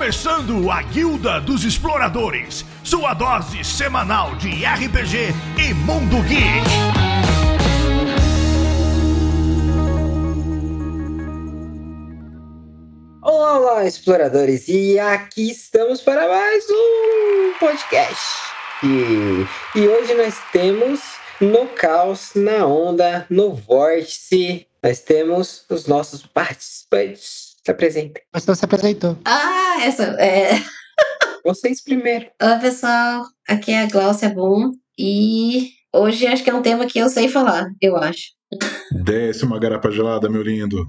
começando a Guilda dos Exploradores, sua dose semanal de RPG e Mundo Geek. Olá, exploradores! E aqui estamos para mais um podcast. E, e hoje nós temos no caos, na onda, no vórtice, nós temos os nossos participantes. Se apresentem. Mas não se apresentou. Ah, essa é. Vocês primeiro. Oi, pessoal. Aqui é a Glaucia Boom. E hoje acho que é um tema que eu sei falar, eu acho. Desce uma garapa gelada, meu lindo.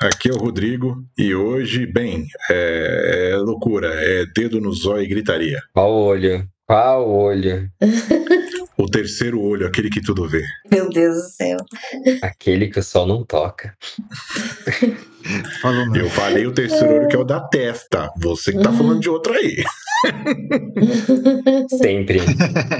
Aqui é o Rodrigo e hoje, bem, é, é loucura, é dedo no zóio e gritaria. Qual olho? Qual olho? O terceiro olho, aquele que tudo vê. Meu Deus do céu. Aquele que o sol não toca. Eu falei o terceiro olho que é o da testa. Você que tá falando de outro aí. Sempre.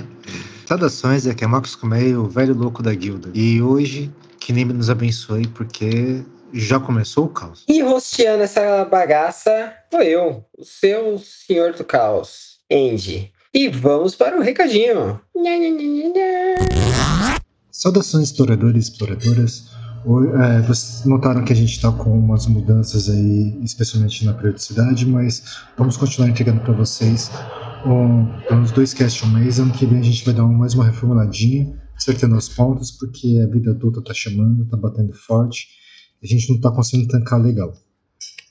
Saudações, aqui é Marcos Comei, o velho louco da guilda. E hoje, que nem nos abençoe, porque já começou o caos. E rosteando essa bagaça, sou eu, o seu senhor do caos, Andy. E vamos para o recadinho. Saudações, exploradores e exploradoras. É, vocês notaram que a gente está com umas mudanças aí, especialmente na periodicidade, mas vamos continuar entregando para vocês um, uns dois cast ao mês. Ano que vem a gente vai dar mais uma reformuladinha, acertando os pontos, porque a vida adulta tá chamando, tá batendo forte. A gente não tá conseguindo tancar legal.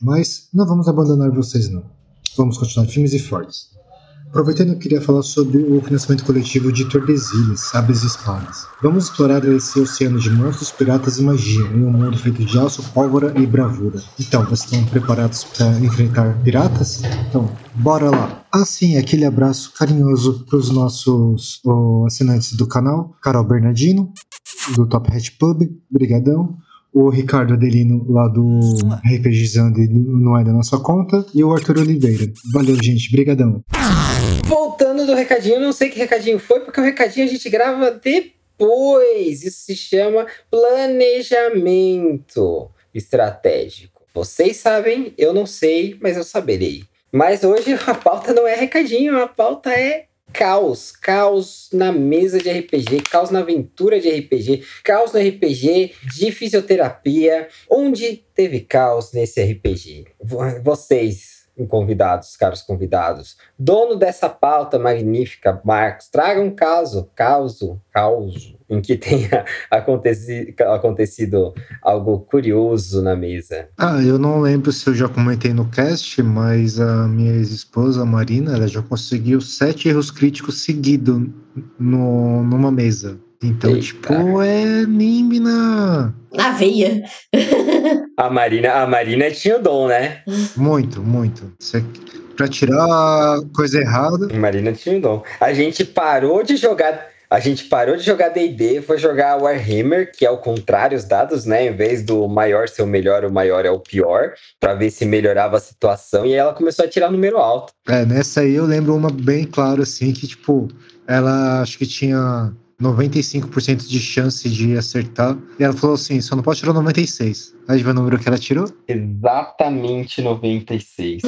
Mas não vamos abandonar vocês, não. Vamos continuar firmes e fortes. Aproveitando, eu queria falar sobre o financiamento coletivo de Tordesilhas, Sabres e Espadas. Vamos explorar esse oceano de monstros, piratas e magia, em um mundo feito de aço, pólvora e bravura. Então, vocês estão preparados para enfrentar piratas? Então, bora lá! Assim, aquele abraço carinhoso para os nossos ó, assinantes do canal, Carol Bernardino, do Top Hat Pub, brigadão. O Ricardo Adelino, lá do RPGizando, não é da nossa conta. E o Arthur Oliveira. Valeu, gente. Brigadão. Voltando do recadinho, não sei que recadinho foi, porque o recadinho a gente grava depois. Isso se chama planejamento estratégico. Vocês sabem, eu não sei, mas eu saberei. Mas hoje a pauta não é recadinho, a pauta é caos. Caos na mesa de RPG, caos na aventura de RPG, caos no RPG de fisioterapia. Onde teve caos nesse RPG? Vo- Convidados, caros convidados, dono dessa pauta magnífica, Marcos, traga um caso, causo, causo, em que tenha aconteci, acontecido algo curioso na mesa. Ah, eu não lembro se eu já comentei no cast, mas a minha ex-esposa, Marina, ela já conseguiu sete erros críticos seguidos numa mesa. Então, Eita. tipo, é NIMB na. Na veia. A Marina, a Marina tinha o dom, né? Muito, muito. Você, pra tirar a coisa errada. A Marina tinha o dom. A gente parou de jogar. A gente parou de jogar D&D, foi jogar Warhammer, que é o contrário os dados, né? Em vez do maior ser o melhor, o maior é o pior, Pra ver se melhorava a situação. E aí ela começou a tirar número alto. É, nessa aí eu lembro uma bem claro, assim, que, tipo, ela acho que tinha 95% de chance de acertar. E ela falou assim: só não pode tirar 96. Aí vai o número que ela tirou? Exatamente 96.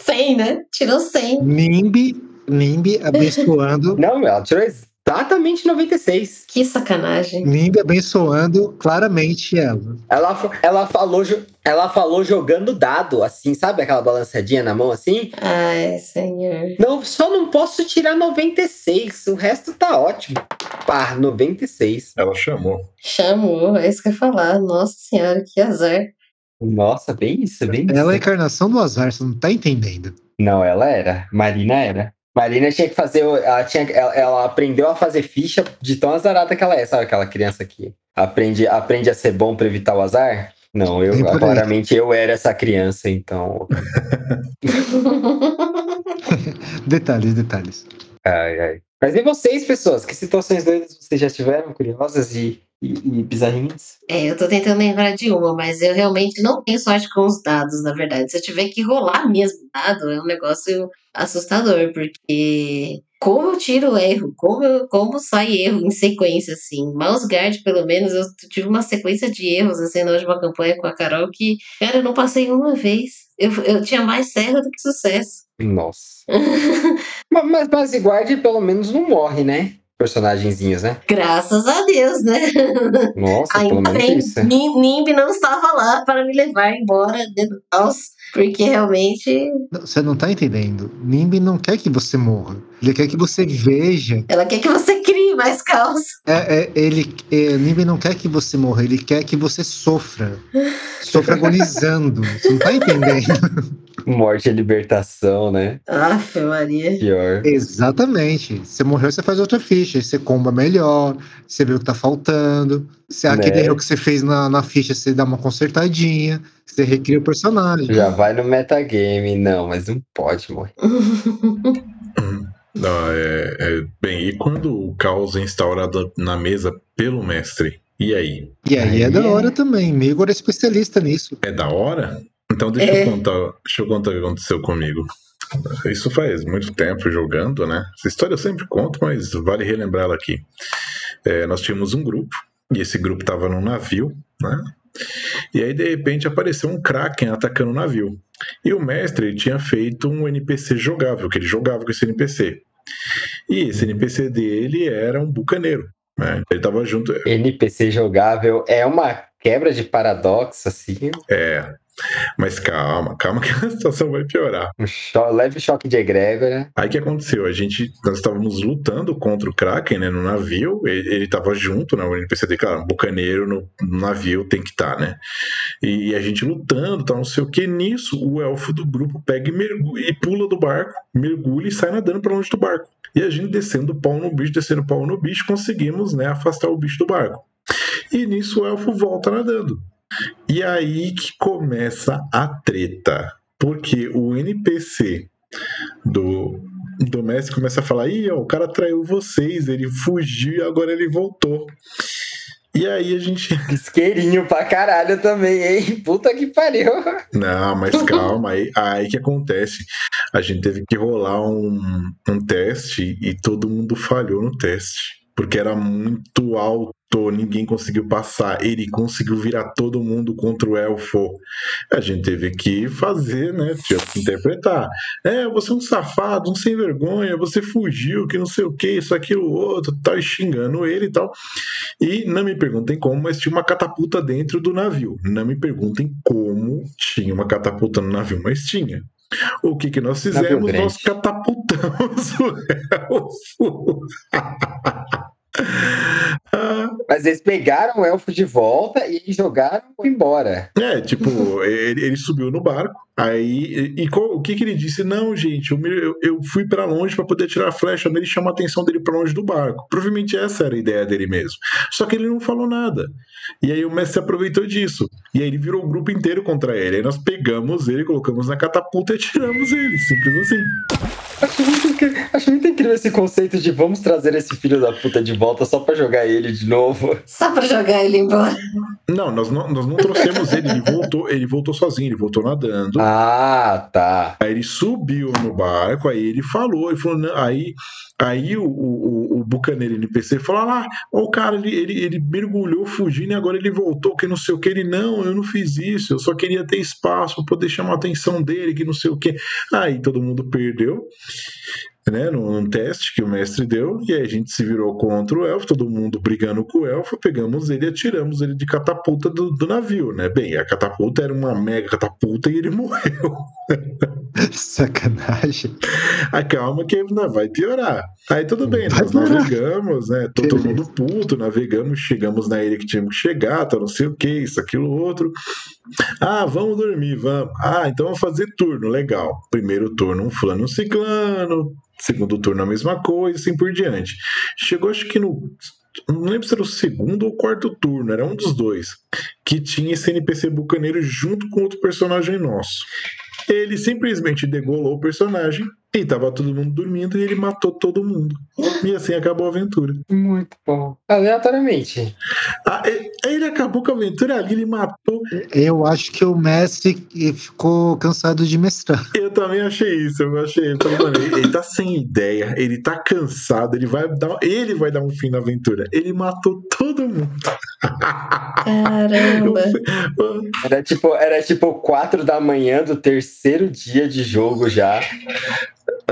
100, né? Tirou 100. NIMB, NIMB abençoando. Não, ela tirou exatamente 96. Que sacanagem. NIMB abençoando claramente ela. Ela, ela, falou, ela falou jogando dado, assim, sabe aquela balançadinha na mão assim? Ai, senhor. Não, só não posso tirar 96, o resto tá ótimo. Pá, 96. Ela chamou. Chamou, é isso que eu ia falar. Nossa senhora, que azar. Nossa, bem isso, bem isso. Ela é a encarnação do azar, você não tá entendendo. Não, ela era. Marina era. Marina tinha que fazer. Ela, tinha, ela, ela aprendeu a fazer ficha de tão azarada que ela é. Sabe aquela criança que aprende, aprende a ser bom pra evitar o azar? Não, eu claramente eu era essa criança, então. Detalhes, detalhes. Ai, ai. Mas e vocês, pessoas? Que situações doidas vocês já tiveram, curiosas e, e, e bizarrinhas? É, eu tô tentando lembrar de uma, mas eu realmente não tenho sorte com os dados, na verdade. Se eu tiver que rolar mesmo dado, é um negócio assustador, porque como eu tiro erro, como, eu, como sai erro em sequência, assim. Mouse Guard, pelo menos, eu tive uma sequência de erros, assim, na última campanha com a Carol, que, cara, eu não passei uma vez. Eu, eu tinha mais serra do que sucesso. Nossa. mas, mas Guard pelo menos não morre, né? Personagenzinhos, né? Graças a Deus, né? Nossa, pelo Ainda menos bem, isso. Nimb não estava lá para me levar embora dentro do caos, porque realmente Você não tá entendendo. Nimbi não quer que você morra. Ele quer que você veja. ela quer que você crie mais caos. É, é, ele, é, Nimbi não quer que você morra. Ele quer que você sofra. Sofra agonizando. Você não tá entendendo? Morte e libertação, né? Aff, Maria. Pior. Exatamente. Você morreu, você faz outra ficha. Você comba melhor. Você vê o que tá faltando. Se aquele Né? erro que você fez na, na ficha, você dá uma consertadinha. Você recria o personagem. Já vai no metagame. Não, mas não pode morrer. Não, é, é- bem, e quando o caos é instaurado na mesa pelo mestre? E aí? E aí é da é- hora também. Meigor é especialista nisso. É da hora? Então deixa É. eu contar, deixa eu contar o que aconteceu comigo. Isso faz muito tempo jogando, né? Essa história eu sempre conto, mas vale relembrar ela aqui. É, nós tínhamos um grupo, e esse grupo estava num navio, né? E aí, de repente, apareceu um Kraken atacando o navio. E o mestre tinha feito um NPC jogável, que ele jogava com esse NPC. E esse NPC dele era um bucaneiro. Né? Ele tava junto. NPC jogável é uma quebra de paradoxo, assim. É. Mas calma, calma que a situação vai piorar. Um cho- leve choque de egrégora. Aí o que aconteceu? A gente, nós estávamos lutando contra o Kraken, né, no navio. Ele, ele tava junto, né? O NPC cara, um bucaneiro no, no navio tem que estar, né? E, a gente lutando, tal, não sei o que. Nisso, o elfo do grupo pega e, mergulha, e pula do barco, mergulha e sai nadando para longe do barco. E a gente descendo o pau no bicho, descendo o pau no bicho, conseguimos, né, afastar o bicho do barco. E nisso o elfo volta nadando. E aí que começa a treta. Porque o NPC do, do Messi começa a falar: Ih, ó, o cara traiu vocês, ele fugiu e agora ele voltou. E aí a gente. Isqueirinho pra caralho também, hein? Puta que pariu. Não, mas calma, aí, aí que acontece. A gente teve que rolar um, um teste e todo mundo falhou no teste. Porque era muito alto, ninguém conseguiu passar. Ele conseguiu virar todo mundo contra o elfo. A gente teve que fazer, né? Tinha que interpretar. É, você é um safado, um sem vergonha, você fugiu, que não sei o que, isso, aquilo, outro, tal, xingando ele e tal. E não me perguntem como, mas tinha uma catapulta dentro do navio. Não me perguntem como tinha uma catapulta no navio, mas tinha. O que, que nós fizemos? Nós catapultamos o elfo. Mas eles pegaram o elfo de volta e jogaram embora. É, tipo, ele, ele subiu no barco, aí. E, e qual- o que, que ele disse? Não, gente, eu, eu, eu fui pra longe pra poder tirar a flecha nele e chamar a atenção dele pra longe do barco. Provavelmente essa era a ideia dele mesmo. Só que ele não falou nada. E aí o mestre se aproveitou disso. E aí ele virou o grupo inteiro contra ele. Aí nós pegamos ele, colocamos na catapulta e tiramos ele. Simples assim. Acho muito, incri- acho muito incrível esse conceito de vamos trazer esse filho da puta de volta só pra jogar ele de novo. Só pra jogar ele embora. Não, nós não, nós não trouxemos ele, ele voltou, ele voltou sozinho, ele voltou nadando. Ah, tá. Aí ele subiu no barco, aí ele falou, ele falou, não, aí, aí o, o bucaneiro NPC falou, ah lá, o cara, ele, ele, ele mergulhou fugindo e agora ele voltou, que não sei o que, ele, não, eu não fiz isso, eu só queria ter espaço pra poder chamar a atenção dele, que não sei o que. Aí todo mundo perdeu, né, num teste que o mestre deu, e aí a gente se virou contra o elfo, todo mundo brigando com o elfo, pegamos ele e atiramos ele de catapulta do, do navio, né? Bem, a catapulta era uma mega catapulta e ele morreu. Sacanagem. A calma que ainda vai piorar. Aí tudo bem, Vai nós piorar. navegamos, né? Todo, todo mundo puto, navegamos, chegamos na ilha que tínhamos que chegar, tá, não sei o que, isso, aquilo, outro. Ah, vamos dormir, vamos. Ah, então vamos fazer turno, legal. Primeiro turno, um fulano, um ciclano. Segundo turno, a mesma coisa, assim por diante. Chegou, acho que no. Não lembro se era o segundo ou quarto turno, era um dos dois. Que tinha esse NPC bucaneiro junto com outro personagem nosso. Ele simplesmente degolou o personagem E tava todo mundo dormindo e ele matou todo mundo. E assim acabou a aventura. Muito bom. Aleatoriamente. Ah, e- ele acabou com a aventura ali, ele matou. Eu acho que o mestre ficou cansado de mestrar. Eu também achei isso. Eu achei. Eu falei, mano, ele, ele tá sem ideia, ele tá cansado, ele vai dar, ele vai dar um fim na aventura. Ele matou todo mundo. Caramba. Era tipo, era tipo 4 da manhã do terceiro dia de jogo já.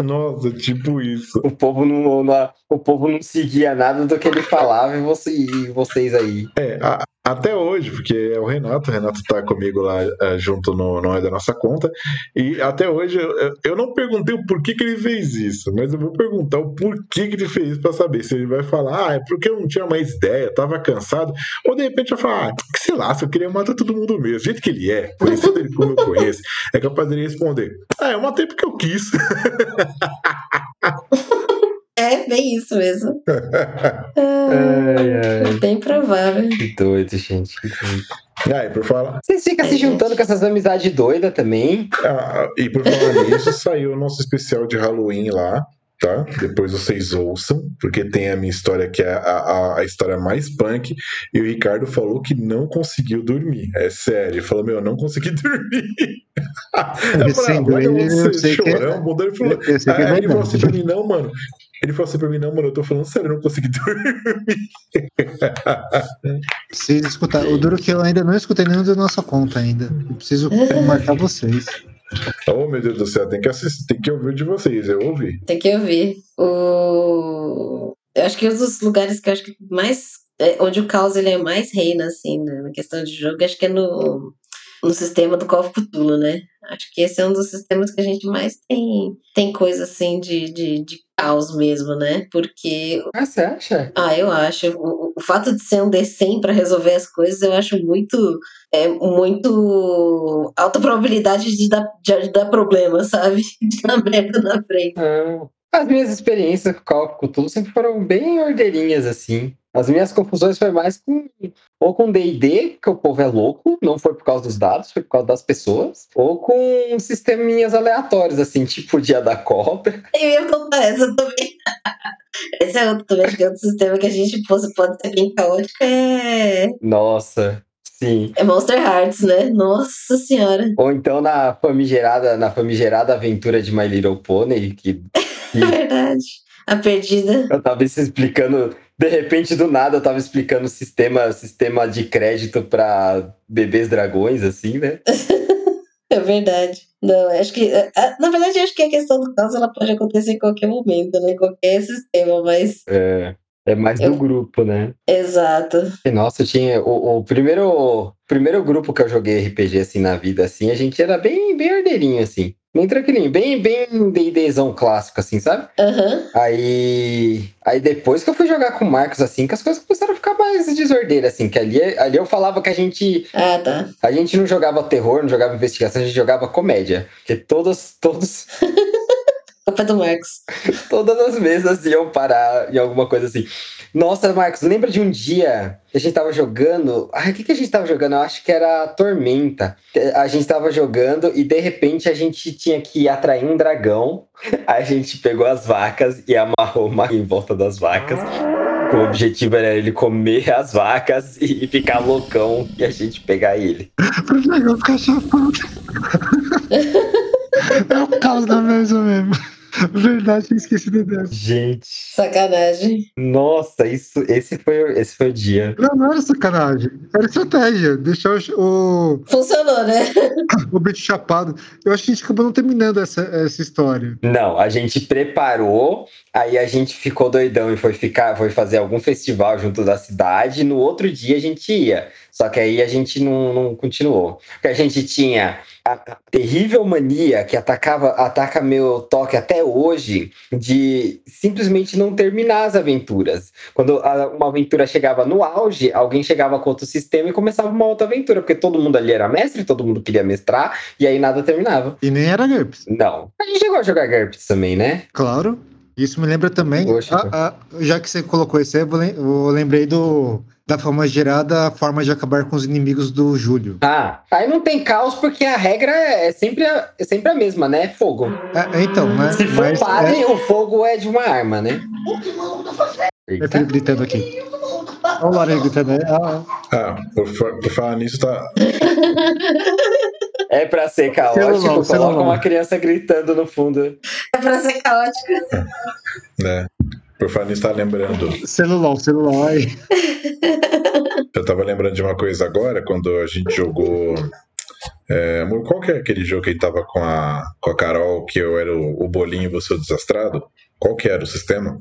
Nossa, tipo isso. O povo não, não- o povo não seguia nada do que ele falava e, você- e vocês aí. É, a- até hoje, porque é o Renato, o Renato tá comigo lá eh, junto no, no é da nossa conta, e até hoje eu, eu- não perguntei o porquê que ele fez isso, mas eu vou perguntar o porquê que ele fez isso pra saber se ele vai falar, ah, é porque eu não tinha mais ideia, tava cansado, ou de repente vai falar, ah, que sei lá, se eu queria matar todo mundo mesmo, do jeito que ele é, conhecendo ele como eu conheço, é capaz dele responder, ah, eu matei porque eu quis. É bem isso mesmo. Ai, É ai, bem provável. que doido, gente. Que doido. Ah, e por falar, Vocês ficam se juntando com essas amizades doidas também. ah, e por falar nisso, saiu o nosso especial de Halloween lá, tá? Depois vocês ouçam, porque tem a minha história que é a, a, a história mais punk, e o Ricardo falou que não conseguiu dormir. É sério, ele falou, meu, eu não consegui dormir. Eu falei, Sendo ah, eu você sei que é- chorão, mudou, ele falou, Eu sei que é Aí ele falou assim pra mim, não, mano. Ele falou assim pra mim, não, mano, eu tô falando sério, eu não consegui dormir. Preciso escutar. O duro é que eu ainda não escutei nenhum da nossa conta ainda. Eu preciso marcar vocês. oh, meu Deus do céu, tem que assistir, tem que ouvir de vocês, eu ouvi. Tem que ouvir. O... Eu acho que um dos lugares que eu acho que mais. é, onde o caos ele é mais reina, assim, né, na questão de jogo, acho que é no, no sistema do Call of Cthulhu, né? Acho que esse é um dos sistemas que a gente mais tem, tem coisa assim de, de, de caos mesmo, né? Porque Ah, você acha? ah, eu acho. O, o fato de ser um D100 para resolver as coisas, eu acho muito. É muito. alta probabilidade de dar, de dar problema, sabe? De dar merda na frente. Não. As minhas experiências com of Cthulhu sempre foram bem ordeirinhas, assim. As minhas confusões foi mais com ou com D&D, que o povo é louco, não foi por causa dos dados, foi por causa das pessoas, ou com sisteminhas aleatórios, assim, tipo o dia da cobra. Eu ia contar essa também. Esse é outro também, que é outro sistema que a gente pode, pode ser bem caótico. É, Nossa, sim. é Monster Hearts, né? Nossa senhora. Ou então na famigerada, na famigerada aventura de My Little Pony, que É verdade. A perdida. eu tava se explicando, de repente do nada eu tava explicando sistema, sistema de crédito pra bebês dragões, assim, né? É verdade. Não, acho que. é, é, Na verdade, acho que a questão do caos ela pode acontecer em qualquer momento, né? Em qualquer sistema, mas. É, é mais do Eu- grupo, né? Exato. E, Nossa, tinha o, o primeiro primeiro grupo que eu joguei RPG assim na vida assim, a gente era bem bem ordeirinho assim, bem tranquilinho, bem bem D&Dzão clássico assim, sabe? Aham. Aí aí depois que eu fui jogar com o Marcos assim, que as coisas começaram a ficar mais desordeiras assim, que ali ali eu falava que a gente Ah, tá. a gente não jogava terror, não jogava investigação, a gente jogava comédia, porque todos todos Culpa do Marcos. Todas as mesas iam parar em alguma coisa assim. Nossa, Marcos, lembra de um dia que a gente tava jogando? Ai, o que, que a gente tava jogando? Eu acho que era Tormenta. A gente tava jogando e de repente a gente tinha que atrair um dragão. Aí a gente pegou as vacas e amarrou uma em volta das vacas. O objetivo era ele comer as vacas e ficar loucão e a gente pegar ele. Pro dragão ficar chapado. É o caos da mesa mesmo. Verdade, eu esqueci da ideia. Gente, Sacanagem. nossa, isso, esse foi, o- esse foi o dia. Não, não era sacanagem. Era estratégia. Deixar o, Funcionou, né? o, o bicho chapado. Eu acho que a gente acabou não terminando essa, essa história. Não, a gente preparou, aí a gente ficou doidão e foi ficar, foi fazer algum festival junto da cidade. E no outro dia a gente ia. Só que aí a gente não, não continuou. Porque a gente tinha a, terrível mania que atacava, ataca meu toque até hoje de simplesmente não terminar as aventuras. Quando a- uma aventura chegava no auge, alguém chegava com outro sistema e começava uma outra aventura, porque todo mundo ali era mestre, todo mundo queria mestrar, e aí nada terminava. E nem era GURPS. Não. A gente chegou a jogar GURPS também, né? Claro. Isso me lembra também. Poxa. a- a- já que você colocou esse aí, eu lembrei do Da forma gerada, a forma de acabar com os inimigos do Júlio. Ah, aí não tem caos porque a regra é sempre a, é sempre a mesma, né? Fogo. É, então, né? Se for Mas, padre, o fogo é de uma arma, né? é, meu filho gritando aqui. Olha o Lara gritando. né? Ah, Ah, por, fa- por falar nisso, tá. É pra ser caótico, Celular, coloca celular. uma criança gritando no fundo. É pra ser caótico. Né? Por falar nisso, tá lembrando. celular. Ai, Eu tava lembrando de uma coisa agora, quando a gente jogou. É, amor, qual que é aquele jogo que gente tava com a, com a Carol, que eu era o, o bolinho e você o desastrado? Qual que era o sistema?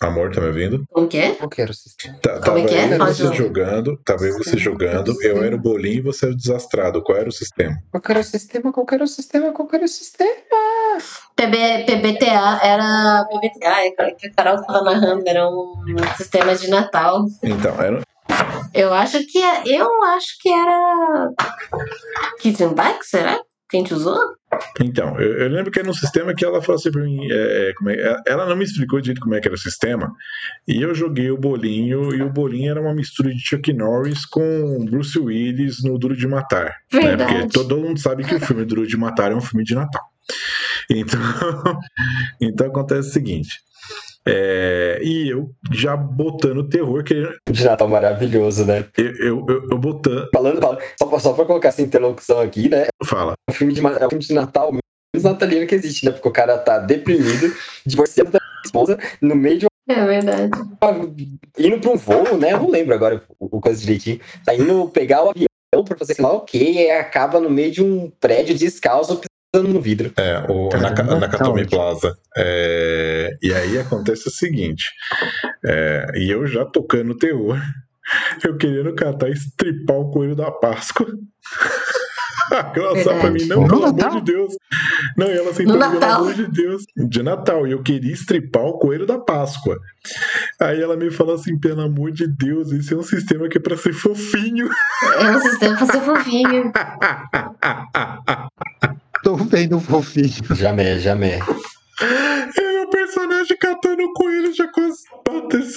Amor, tá me ouvindo? Como que é? Qual que era o sistema? Tá, Como tava é que é? eu e Fala de você jogando, tava eu você jogando, eu era o bolinho e você era o desastrado. Qual era o sistema? Qual que era o sistema? Qual que era o sistema? Qual que era o sistema? PB, PBTA era. PBTA, é que a Carol tava narrando, era um sistema de Natal. Então, era, Eu acho que é- eu acho que era. Kitchen Bike, será? Que a gente usou? Então, eu, eu lembro que era um sistema que ela falou assim pra mim, é, é, como é- ela não me explicou direito como é que era o sistema, e eu joguei o bolinho, e o bolinho era uma mistura de Chuck Norris com Bruce Willis no Duro de Matar. Né? Verdade. Porque todo mundo sabe que o filme Duro de Matar é um filme de Natal. Então, então acontece o seguinte. É, e eu já botando terror, querendo. De Natal maravilhoso, né? Eu, eu, eu, eu botando. Falando, falando só, pra- só pra colocar essa interlocução aqui, né? Fala. É um filme de, é um filme de Natal menos natalino que existe, né? Porque o cara tá deprimido, divorciado da esposa, no meio de É verdade. uma, indo pra um voo, né? Eu não lembro agora o, o coisa direitinho. Tá indo pegar o avião pra fazer sei lá o quê, e aí acaba no meio de um prédio descalço no vidro. É, o não, Nakatomi tá Plaza. É, e aí acontece o seguinte: é, e eu já tocando terror, eu querendo catar e estripar o coelho da Páscoa. Ela só pra mim, não, No pelo Natal? amor de Deus. Não, e ela assim, No pelo Natal? amor de Deus. De Natal. E eu queria estripar o coelho da Páscoa. Aí ela me falou assim, pelo amor de Deus, esse é um sistema que é pra ser fofinho. É um sistema pra ser fofinho. Tô vendo o fofinho. Jamé, jamé. É o personagem catando o coelho já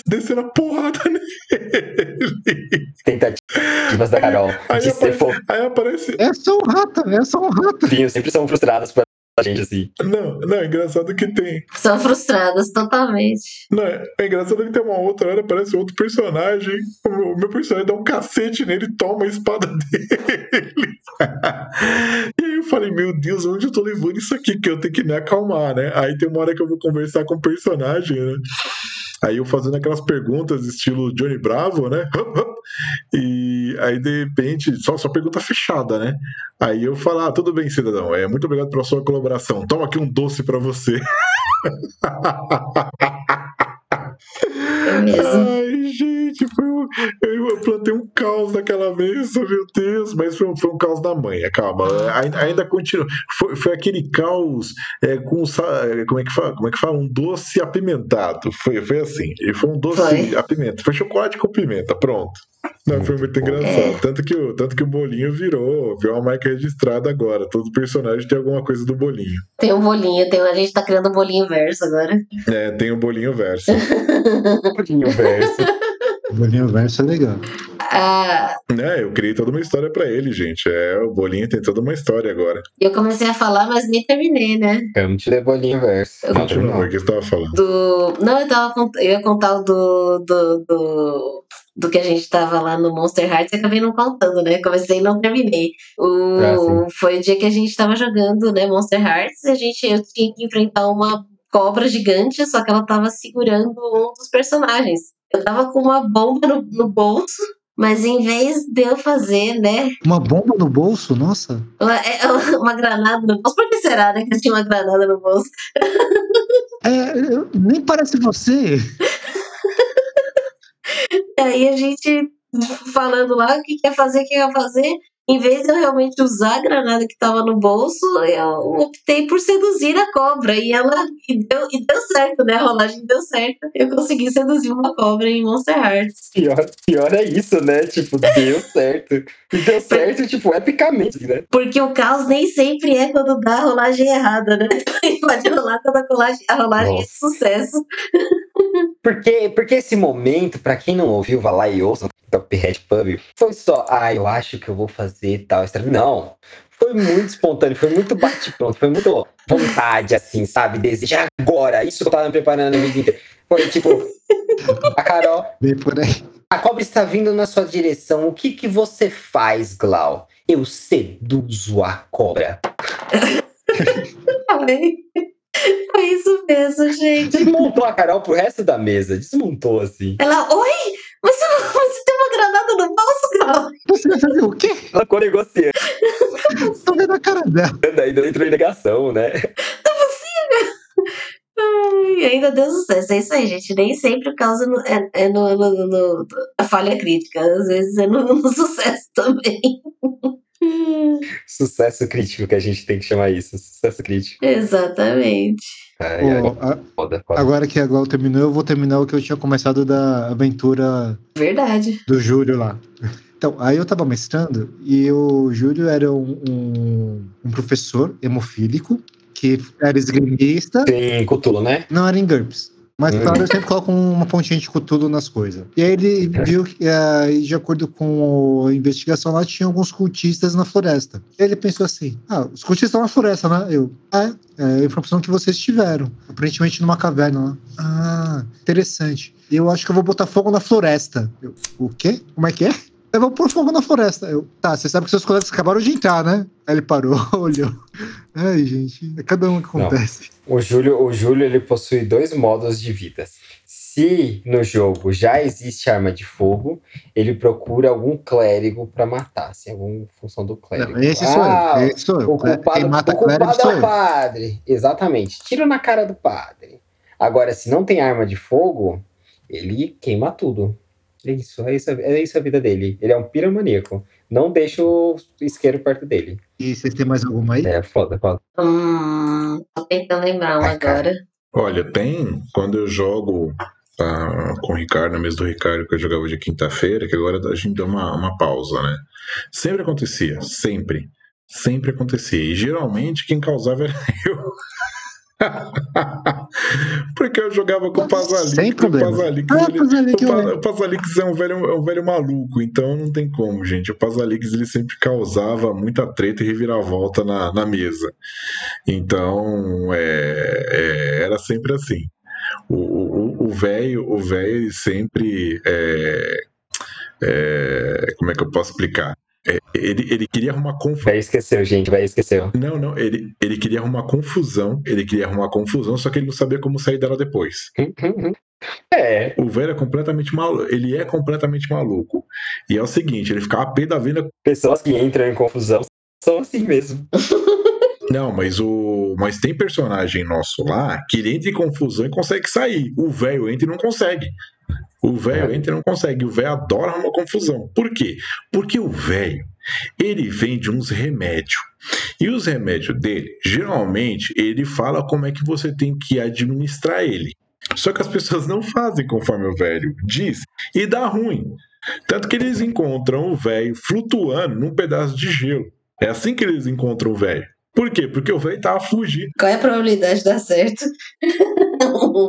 descendo a porrada nele. Tentativas da Carol Aí de ser aparece, aí aparece. É só um rato, é só um rato. fofinho, sempre são frustradas pra gente, assim. Não, não, é engraçado que tem. São frustradas totalmente. Não, é, é engraçado que tem uma outra hora, aparece outro personagem. O meu, o meu personagem dá um cacete nele e toma a espada dele. e aí eu falei, meu Deus, onde eu tô levando isso aqui? Que eu tenho que me acalmar, né? Aí tem uma hora que eu vou conversar com o personagem, né? Aí eu fazendo aquelas perguntas estilo Johnny Bravo, né? E aí, de repente, só, só pergunta fechada, né? Aí eu falo, ah, tudo bem, cidadão, é, muito obrigado pela sua colaboração. Toma aqui um doce pra você. É mesmo. Ai, gente, foi um, eu, eu plantei um caos naquela oh, meu Deus, mas foi, um- foi um caos da manhã, calma. Ainda, ainda continua. Foi, foi aquele caos é, com é, como é que fala? Como é que fala? Um doce apimentado. Foi, foi assim. E foi um doce apimentado. Foi chocolate com pimenta, pronto. Não, foi muito engraçado. É. Tanto, que o, tanto que o bolinho virou, virou uma marca registrada agora. Todo personagem tem alguma coisa do bolinho. Tem um bolinho, tem, a gente tá criando um bolinho verso agora. É, tem o bolinho verso. Pouquinho verso. O bolinho verso é legal. Ah, né, eu criei toda uma história pra ele, gente. É, o bolinho tem toda uma história agora. eu comecei a falar, mas nem terminei, né? Vamos te bolinho verso. Eu- Não, não. o que você tava falando? Do. Não, eu tava eu ia contar o do, do, do, do que a gente tava lá no Monster Hearts e acabei não contando, né? Comecei e não terminei. O, Ah, foi o dia que a gente tava jogando, né, Monster Hearts, e a gente eu tinha que enfrentar uma cobra gigante, só que ela tava segurando um dos personagens. Eu tava com uma bomba no, no bolso. Mas em vez de eu fazer, né, Uma bomba no bolso? Nossa. uma, é, uma granada no bolso. Por que será, né, que eu tinha uma granada no bolso? É, nem parece você. E aí a gente falando lá o que quer fazer, o que quer fazer. Em vez de eu realmente usar a granada que estava no bolso, eu optei por seduzir a cobra. E ela e deu, e deu certo, né? A rolagem deu certo. Eu consegui seduzir uma cobra em Monster Hearts. Pior, pior é isso, né? Tipo, deu certo. E deu certo, tipo, epicamente, né? Porque o caos nem sempre é quando dá a rolagem errada, né? Pode rolar quando a rolagem, a rolagem é sucesso. Porque, porque esse momento, pra quem não ouviu, vá lá e ouça o Cuphead Pub, foi só, ah, eu acho que eu vou fazer tal. Não. Foi muito espontâneo, foi muito bate-pronto, foi muito vontade, assim, sabe? Desejar agora. Isso que eu tava me preparando a vida inteira. Foi tipo, a Carol, Bem por aí. a cobra está vindo na sua direção. O que que você faz, Glau? Eu seduzo a cobra. Falei. Foi isso mesmo, gente. Desmontou a Carol pro resto da mesa. Desmontou, assim. Ela, oi? Você, você tem uma granada no bolso, Gal? Você vai fazer o quê? Ela ficou negociando, Tô vendo a cara dela. ainda entrou em negação, né? Ai, ainda deu sucesso. É isso aí, gente. Nem sempre causa no, é, é no, no, no- no- a falha crítica. Às vezes é no, no sucesso também. Sucesso crítico que a gente tem que chamar isso. Sucesso crítico. Exatamente. Ai, ai, Pô, a- foda, foda. agora que a Glau terminou, eu vou terminar o que eu tinha começado da aventura Verdade. do Júlio lá. Então, aí eu tava mestrando e o Júlio era um, um, um professor hemofílico que era esgrimista, Tem Cthulhu, né? não era em GURPS. Mas, Hum. claro, eu sempre coloco uma pontinha de Cthulhu nas coisas. E aí ele viu que, ah, e de acordo com a investigação lá, tinha alguns cultistas na floresta. E ele pensou assim, ah, os cultistas estão na floresta, né? Eu, é, é a informação que vocês tiveram. Aparentemente numa caverna lá. Ah, interessante. Eu acho que eu vou botar fogo na floresta. Eu, o quê? Como é que é? Eu vou pôr fogo na floresta. Eu, tá, você sabe que seus colegas acabaram de entrar, né? Aí ele parou, olhou. Ai, gente, é cada um que acontece. O Júlio, o Júlio ele possui dois modos de vida. Se no jogo já existe arma de fogo, ele procura algum clérigo pra matar, assim, alguma função do clérigo. Não, esse sou Ah, eu. Esse sou eu. O culpado, Quem mata o culpado clérigo sou é o eu. padre. Exatamente. Tiro na cara do padre. Agora, se não tem arma de fogo, ele queima tudo. É isso, é isso, é isso a vida dele. Ele é um piramaníaco. Não deixa o isqueiro perto dele. E vocês têm mais alguma aí? É foda, foda. Hum, tô tentando lembrar um agora. Olha, tem quando eu jogo ah, com o Ricardo, na mesa do Ricardo, que eu jogava de quinta-feira, que agora a gente deu uma, uma pausa, né? Sempre acontecia, sempre. Sempre acontecia. E geralmente quem causava era eu. Porque eu jogava com o Pazalix. Sem e o problema. Pazalix, Ah, ele- Pazalix, o, o Pazalix é um velho, é um velho maluco, então não tem como, gente. O Pazalix ele sempre causava muita treta e reviravolta na, na mesa. Então, é, é, era sempre assim. O- velho, o velho sempre. é, é, como é que eu posso explicar? É, ele, ele queria arrumar confusão. Vai esqueceu, gente, vai esqueceu. Não, não, ele, ele queria arrumar confusão, ele queria arrumar confusão, só que ele não sabia como sair dela depois. É, O velho é completamente maluco, ele é completamente maluco. E é o seguinte, ele ficava a pé da vida. pessoas que entram em confusão são assim mesmo. Não, mas o. Mas tem personagem nosso lá que ele entra em confusão e consegue sair. O velho entra e não consegue. O velho É. entra e não consegue. O velho adora arrumar confusão. Por quê? Porque o velho, ele vende uns remédios. E os remédios dele, geralmente, ele fala como é que você tem que administrar ele. Só que as pessoas não fazem conforme o velho diz e dá ruim. Tanto que eles encontram o velho flutuando num pedaço de gelo. É assim que eles encontram o velho. Por quê? Porque o velho tava fugindo. Qual é a probabilidade de dar certo?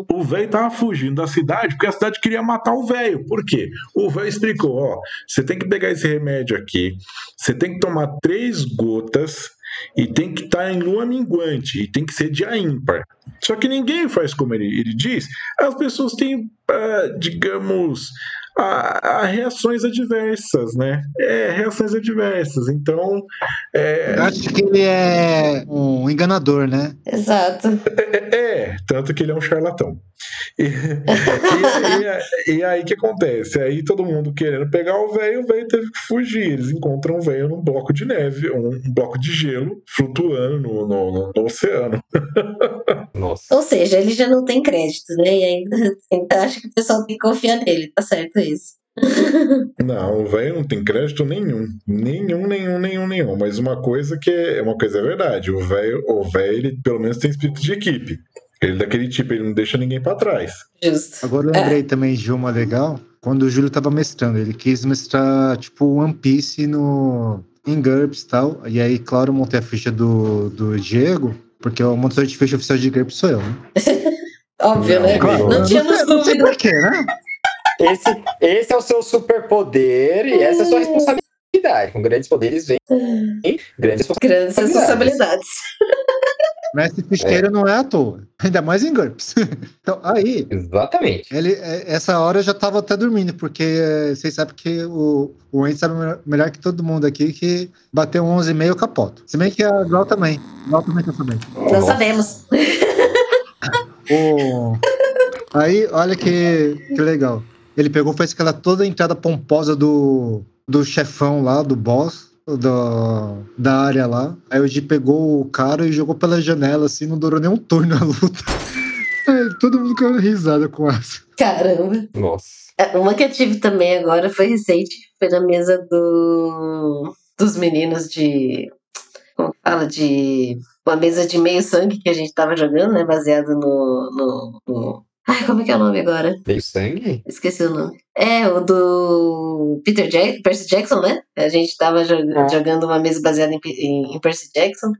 O velho tava fugindo da cidade porque a cidade queria matar o velho. Por quê? O velho explicou: ó, você tem que pegar esse remédio aqui, você tem que tomar três gotas e tem que estar em lua minguante e tem que ser dia ímpar. Só que ninguém faz como ele, ele diz. As pessoas têm, ah, digamos, a, a reações adversas, né? É, reações adversas. Então, é, Eu acho que ele é um enganador, né? Exato. É, é, tanto que ele é um charlatão. E, e- e- e aí que acontece? Aí todo mundo querendo pegar o velho, o velho teve que fugir. Eles encontram o velho num bloco de neve, um, um bloco de gelo flutuando no, no- no- no oceano. Nossa. Ou seja, ele já não tem crédito, né? E ainda ainda acho que o pessoal tem que confiar nele, tá certo isso. Não, o velho não tem crédito nenhum. Nenhum, nenhum, nenhum, nenhum. Mas uma coisa que é uma coisa é verdade. O velho, o velho, ele pelo menos tem espírito de equipe. Ele é daquele tipo, ele não deixa ninguém pra trás. Justo. Agora eu lembrei também de uma legal, quando o Júlio tava mestrando. Ele quis mestrar, tipo, One Piece no, em GURPS e tal. E aí, claro, eu montei a ficha do, do Diego, porque o montador de ficha oficial de GURPS sou eu, né? Óbvio, Não, né? claro. Não tínhamos sei, não sei dúvida. por quê, né? Esse, esse é o seu superpoder e essa é a sua responsabilidade. Com grandes poderes vem grandes Grandes responsabilidades. Mestre Fisteiro não é à toa. Ainda mais em GURPS. Então, aí, Exatamente. ele, é, essa hora eu já tava até dormindo, porque é, vocês sabem que o, o Andy sabe melhor- que todo mundo aqui que bateu 11,5 eu capoto. Se bem que a Glau também. Glau também tá sabendo. Nós Nossa. sabemos. O... Aí, olha que, que legal. Ele pegou, fez aquela toda a entrada pomposa do, do chefão lá, do boss, do, da área lá. Aí o G pegou o cara e jogou pela janela, assim, não durou nem um turno a luta. Todo mundo caiu risada com essa. Caramba. Nossa. É, Uma que eu tive também agora foi recente, foi na mesa do, dos meninos de. Como fala? De. Uma mesa de meio sangue que a gente tava jogando, né? Baseado no. no, no- Ai, como é que é o nome agora? Veio sangue? Esqueci o nome. É, o do Peter Jack, Percy Jackson, né? A gente tava jo- Ah. jogando uma mesa baseada em, em, em Percy Jackson.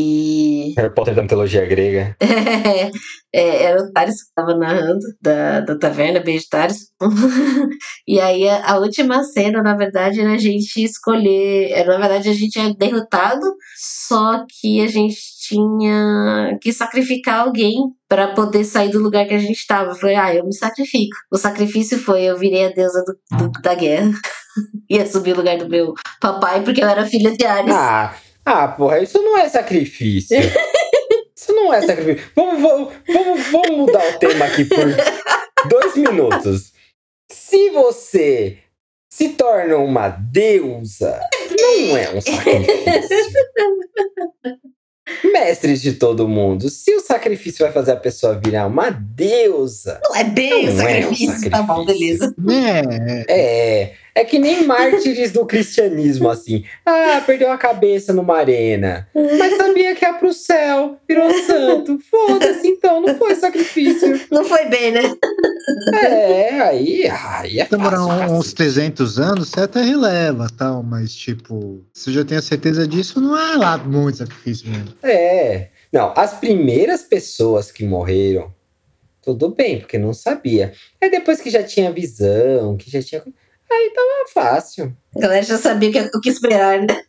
E Harry Potter da mitologia grega. é, era o Thales que estava narrando da, da taverna, beijo Thales. e aí a, a última cena, na verdade, era a gente escolher. Era, na verdade, a gente é derrotado, só que a gente tinha que sacrificar alguém para poder sair do lugar que a gente estava. Falei, ah, eu me sacrifico. O sacrifício foi eu virei a deusa do, do- da guerra. Ia subir o lugar do meu papai, porque eu era filha de Ares. Ah, ah, porra, isso não é sacrifício. Isso não é sacrifício. Vamos, vamos, vamos, vamos mudar o tema aqui por dois minutos. Se você se torna uma deusa, não é um sacrifício. Mestres de todo mundo, se o sacrifício vai fazer a pessoa virar uma deusa, Não é bem o Não é um sacrifício, tá bom, sacrifício. beleza. É, É, é que nem mártires do cristianismo, assim. Ah, perdeu a cabeça numa arena. Mas sabia que ia pro céu, virou santo. Foda-se, então, não foi sacrifício. Não foi bem, né? É, aí, aí é demorar fácil. uns cacete. 300 anos, você até releva tal, mas tipo, se eu já tenho certeza disso, não é lá muito sacrifício mesmo. É. Não, as primeiras pessoas que morreram, tudo bem, porque não sabia. Aí depois que já tinha visão, que já tinha. Aí tava fácil. A galera já sabia o que, o que esperar, né?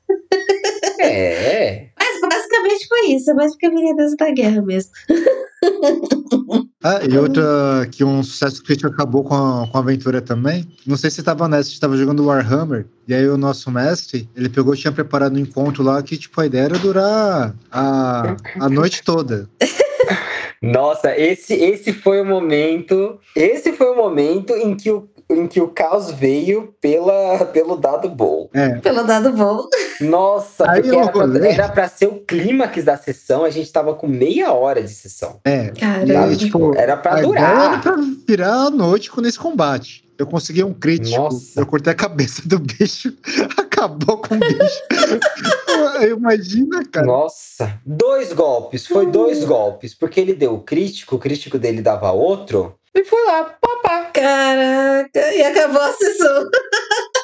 É. Mas basicamente foi isso, mas porque eu virei a deusa da guerra mesmo. Ah, e outra que um sucesso crítico acabou com a, com a aventura também. Não sei se tava nessa, a gente tava jogando Warhammer, e aí o nosso mestre, ele pegou e tinha preparado um encontro lá que, tipo, a ideia era durar a, a noite toda. Nossa, esse, esse foi o momento. Esse foi o momento em que o, em que o caos veio pela, pelo dado bom. É, Pelo dado bom. Nossa, Aí porque era pra, rolei. era pra ser o clímax da sessão, a gente tava com meia hora de sessão. é. E tipo, Era pra ideia era durar. pra virar a noite com esse combate. Eu consegui um crítico. Nossa. Eu cortei a cabeça do bicho. Acabou com o bicho. Imagina, cara. Nossa, dois golpes, foi dois golpes, porque ele deu o crítico, o crítico dele dava outro, e foi lá, papá. Caraca, e acabou a sessão.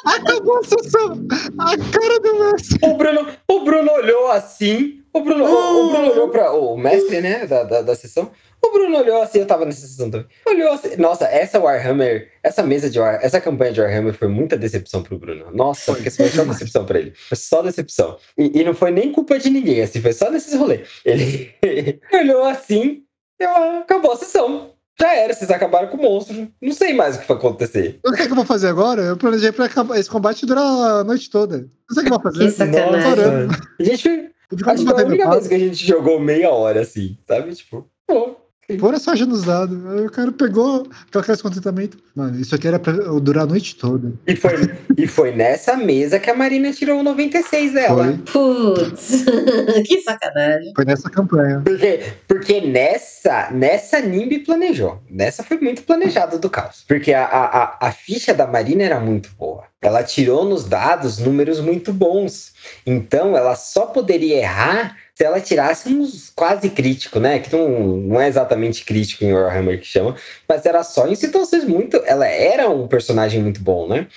Acabou a sessão. A cara do mestre. O Bruno, o Bruno olhou assim, o Bruno, o, o Bruno olhou pra. O mestre, né, da, da, da sessão. O Bruno olhou assim, eu tava nessa sessão também. Olhou assim. Nossa, essa Warhammer, essa mesa de War, essa campanha de Warhammer foi muita decepção pro Bruno. Nossa, porque foi só decepção pra ele. Foi só decepção. E, e não foi nem culpa de ninguém, assim, foi só nesses rolês. Ele olhou assim, eu, ah, acabou a sessão. Já era, vocês acabaram com o monstro. Não sei mais o que vai acontecer. O que, é que eu vou fazer agora? Eu planejei pra acabar esse combate durar a noite toda. Não sei o que eu vou fazer. Que sacanagem. Nossa. A gente Acho que foi a única vez que a gente jogou meia hora, assim, sabe? Tipo, pô. Fora só nos dados. Aí o cara pegou de contentamento. Mano, isso aqui era pra eu durar a noite toda. E foi, e foi nessa mesa que a Marina tirou o 96 dela. Putz, que sacanagem. foi nessa campanha. Porque, porque nessa, nessa Nimbi planejou. Nessa foi muito planejado do caos. Porque a, a, a, a ficha da Marina era muito boa. Ela tirou nos dados números muito bons. Então ela só poderia errar se ela tirasse uns quase crítico, né? Que não, não é exatamente crítico em Warhammer que chama, mas era só em situações muito. Ela era um personagem muito bom, né?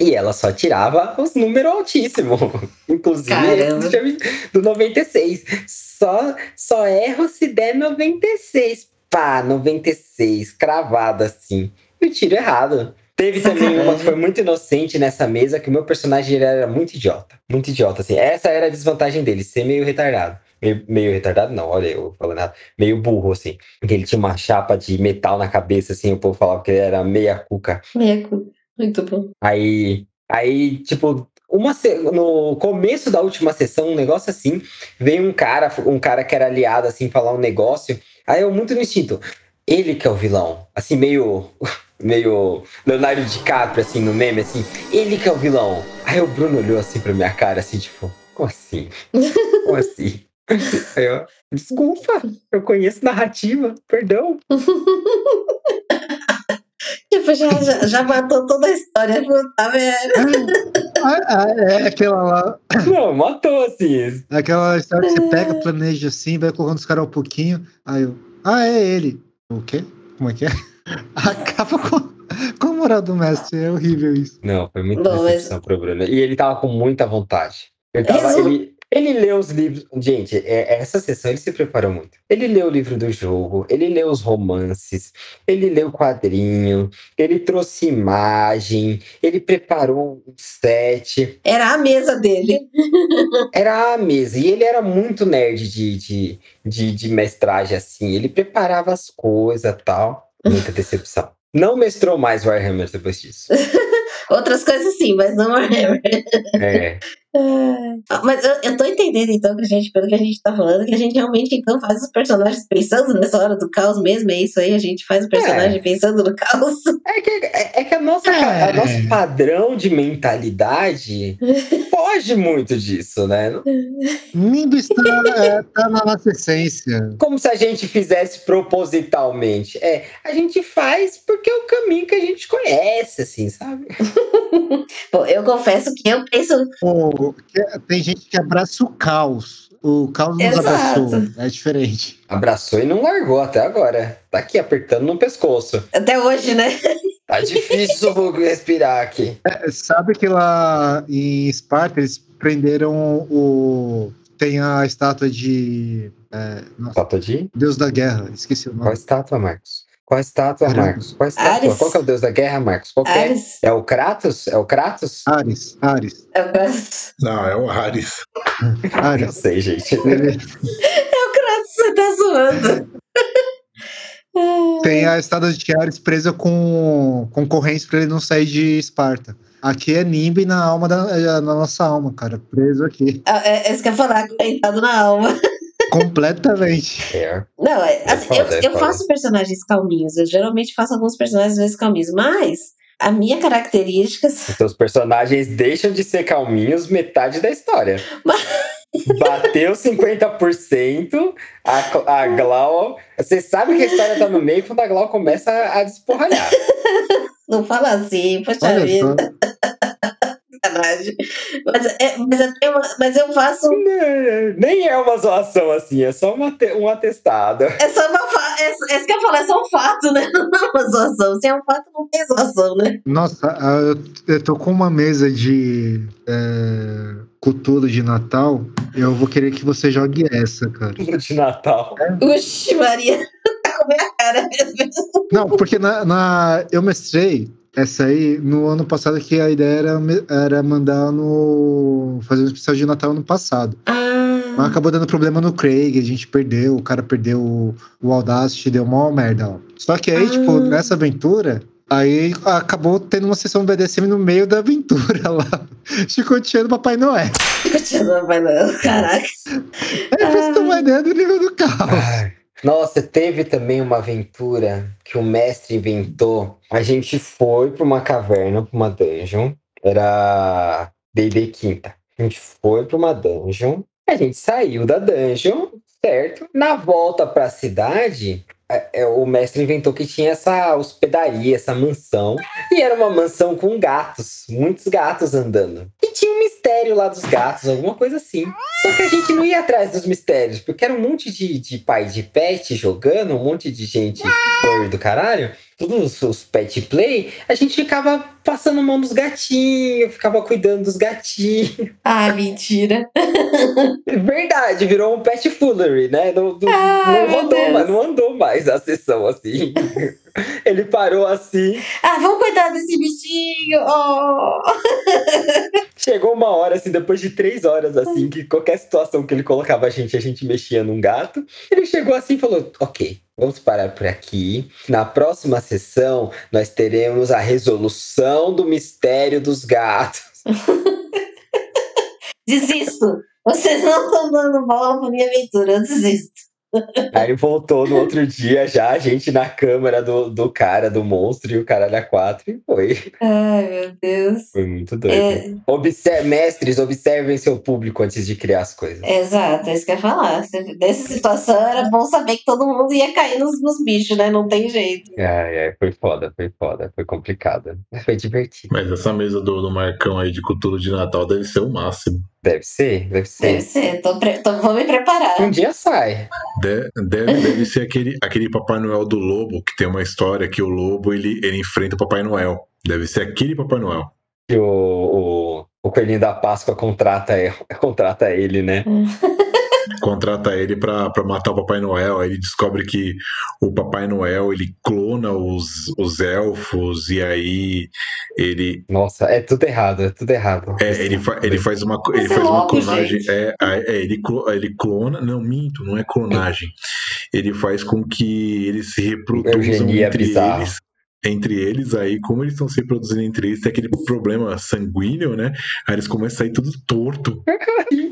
E ela só tirava os números altíssimos. Inclusive do 96. Só, só erro se der 96. pá, 96, cravada assim. E o tiro errado. Teve também uma que foi muito inocente nessa mesa, que o meu personagem era muito idiota. Muito idiota, assim. Essa era a desvantagem dele, ser meio retardado. Meio, meio retardado, não, olha eu falando errado. Meio burro, assim. Porque ele tinha uma chapa de metal na cabeça, assim, o povo falava que ele era meia cuca. Meia cu- Muito bom. Aí, aí tipo, uma no começo da última sessão, um negócio assim, veio um cara, um cara que era aliado, assim, falar um negócio. Aí eu, muito no instinto, ele que é o vilão. Assim, meio. Meio Leonardo DiCaprio, assim, no meme, assim, ele que é o vilão. Aí o Bruno olhou assim pra minha cara, assim, tipo, como assim? Como assim? Aí eu, desculpa, eu conheço narrativa, perdão. Tipo, já, já, já matou toda a história. Puta merda. Ah, ah, é aquela lá, Não, matou, assim. aquela história que você pega, planeja assim, vai colocando os caras um pouquinho. Aí eu, ah, é ele. O quê? Como é que é? Acaba com, com a moral do mestre, é horrível isso. Não, foi muita Bom, mas- decepção pro Bruno. E ele tava com muita vontade. Ele, tava, ele, ele leu os livros. Gente, é- essa sessão ele se preparou muito. Ele leu o livro do jogo, ele leu os romances, ele leu o quadrinho, ele trouxe imagem, ele preparou um set. Era a mesa dele. Era a mesa. E ele era muito nerd de, de, de, de mestragem, assim. Ele preparava as coisas tal. Muita decepção. Não mestrou mais Warhammer depois disso. Outras coisas sim, mas não Warhammer. É. Mas eu, eu tô entendendo, então, que a gente, pelo que a gente tá falando, que a gente realmente, então, faz os personagens pensando nessa hora do caos mesmo. É isso aí, a gente faz o personagem pensando no caos. É que, é, é que a nossa, É. a nosso padrão de mentalidade foge muito disso, né? Não- Nimbo está é, tá na nossa essência. Como se a gente fizesse propositalmente. É, a gente faz porque é o caminho que a gente conhece, assim, sabe? Bom, eu confesso que eu penso. Pô, que- tem gente que abraça o caos. O caos nos Exato. abraçou. É diferente. Abraçou e não largou até agora. Tá aqui apertando no pescoço. Até hoje, né? Tá difícil eu respirar aqui. É, sabe que lá em Esparta eles prenderam o. Tem a estátua de. É, nossa, Estátua de? Deus da Guerra, esqueci o Qual nome. estátua, Marcos? Qual estátua, Caramba. Marcos? Qual estátua? Ares. Qual que é o deus da guerra, Marcos? Qual que é? Ares. É o Kratos? É o Kratos? Ares, Ares, É o Kratos. Não, é o Ares. Ares. sei, gente. Ele- É o Kratos, você tá zoando. tem a estátua de Ares presa com, com correntes pra ele não sair de Esparta. Aqui é Nimbe na alma da é, na nossa alma, cara. Preso aqui. É, é isso que eu ia falar, comentado na alma. Completamente. É. Não, é, É assim, foda, eu, é eu faço personagens calminhos. Eu geralmente faço alguns personagens às vezes calminhos, mas a minha característica. Os seus personagens deixam de ser calminhos metade da história. Bateu 50%, a, a Glau. Você sabe que a história tá no meio quando a Glau começa a, a desporralhar. Não fala assim, poxa Olha vida. Sacanagem. Mas, é, mas, eu tenho uma- mas eu faço. Nem é uma zoação assim, é só uma te- um atestado. É só uma. Fa é, é isso que eu falo, é só um fato, né? Não é uma zoação. Se é um fato, não tem zoação, né? Nossa, ah, eu, tô com uma mesa de é, Cthulhu de Natal. Eu vou querer que você jogue essa, cara. De Natal. Uxi, Maria, tá com a minha cara mesmo. Não, porque na, na- eu mestrei essa aí no ano passado, que a ideia era, era mandar no. fazer um especial de Natal ano passado. Mas Ah, acabou dando problema no Craig, a gente perdeu, o cara perdeu o, o Audacity, deu mó merda lá. Só que aí, Ah. tipo, nessa aventura, aí acabou tendo uma sessão BDSM no meio da aventura lá. Chicoteando Papai Noel. continua, vai não. Caraca. É pra você ter uma ideia do nível do caos. Ai. Nossa, teve também uma aventura que o mestre inventou. A gente foi pra uma caverna, pra uma dungeon. Era D&D quinta. A gente foi pra uma dungeon. A gente saiu da dungeon, certo? Na volta pra cidade, é, é, o mestre inventou que tinha essa hospedaria, essa mansão. E era uma mansão com gatos, muitos gatos andando. E tinha um mistério lá dos gatos, alguma coisa assim. Só que a gente não ia atrás dos mistérios, porque era um monte de, de pai de pet jogando, um monte de gente do caralho, todos os pet play, a gente ficava passando mão nos gatinhos, ficava cuidando dos gatinhos. Ah, mentira. Verdade, virou um pet foolery, né? Não, não, Ai, não mais, não andou mais a sessão assim. Ele parou assim. Ah, vamos cuidar desse bichinho. Oh. Chegou uma hora, assim, depois de três horas, assim, que qualquer situação que ele colocava a gente, a gente mexia num gato. Ele chegou assim e falou: Ok, vamos parar por aqui. Na próxima sessão, nós teremos a resolução do mistério dos gatos. Desisto. Vocês não estão dando bola pra minha aventura. Eu desisto. Aí voltou no outro dia já, a gente na câmera do, do cara, do monstro, e o cara da quatro, e foi. Ai, meu Deus. Foi muito doido. É, Obser- mestres, observem seu público antes de criar as coisas. exato, é isso que eu ia falar. Nessa situação era bom saber que todo mundo ia cair nos, nos bichos, né? Não tem jeito. Ai, ai, foi foda, foi foda, foi complicado. Mas foi divertido. Mas essa mesa do, do Marcão aí de cultura de Natal deve ser o máximo. Deve ser, deve ser. Deve ser. Tô pre- tô- vou me preparar. Um dia sai. De- deve, deve ser aquele, aquele Papai Noel do Lobo, que tem uma história que o Lobo ele, ele enfrenta o Papai Noel. Deve ser aquele Papai Noel. que o, o, o Coelhinho da Páscoa contrata, contrata ele, né? Contrata ele pra, pra matar o Papai Noel. Aí ele descobre que o Papai Noel ele clona os, os elfos, e aí ele, Nossa, é tudo errado, é tudo errado. É, ele, fa- ele faz uma, ele é faz uma clonagem. É, é, ele, ele clona. Não, minto, não é clonagem. Ele faz com que eles se reproduzam Eugenia entre bizarra. eles. Entre eles, aí, como eles estão se reproduzindo entre eles, tem aquele problema sanguíneo, né? Aí eles começam a sair tudo torto.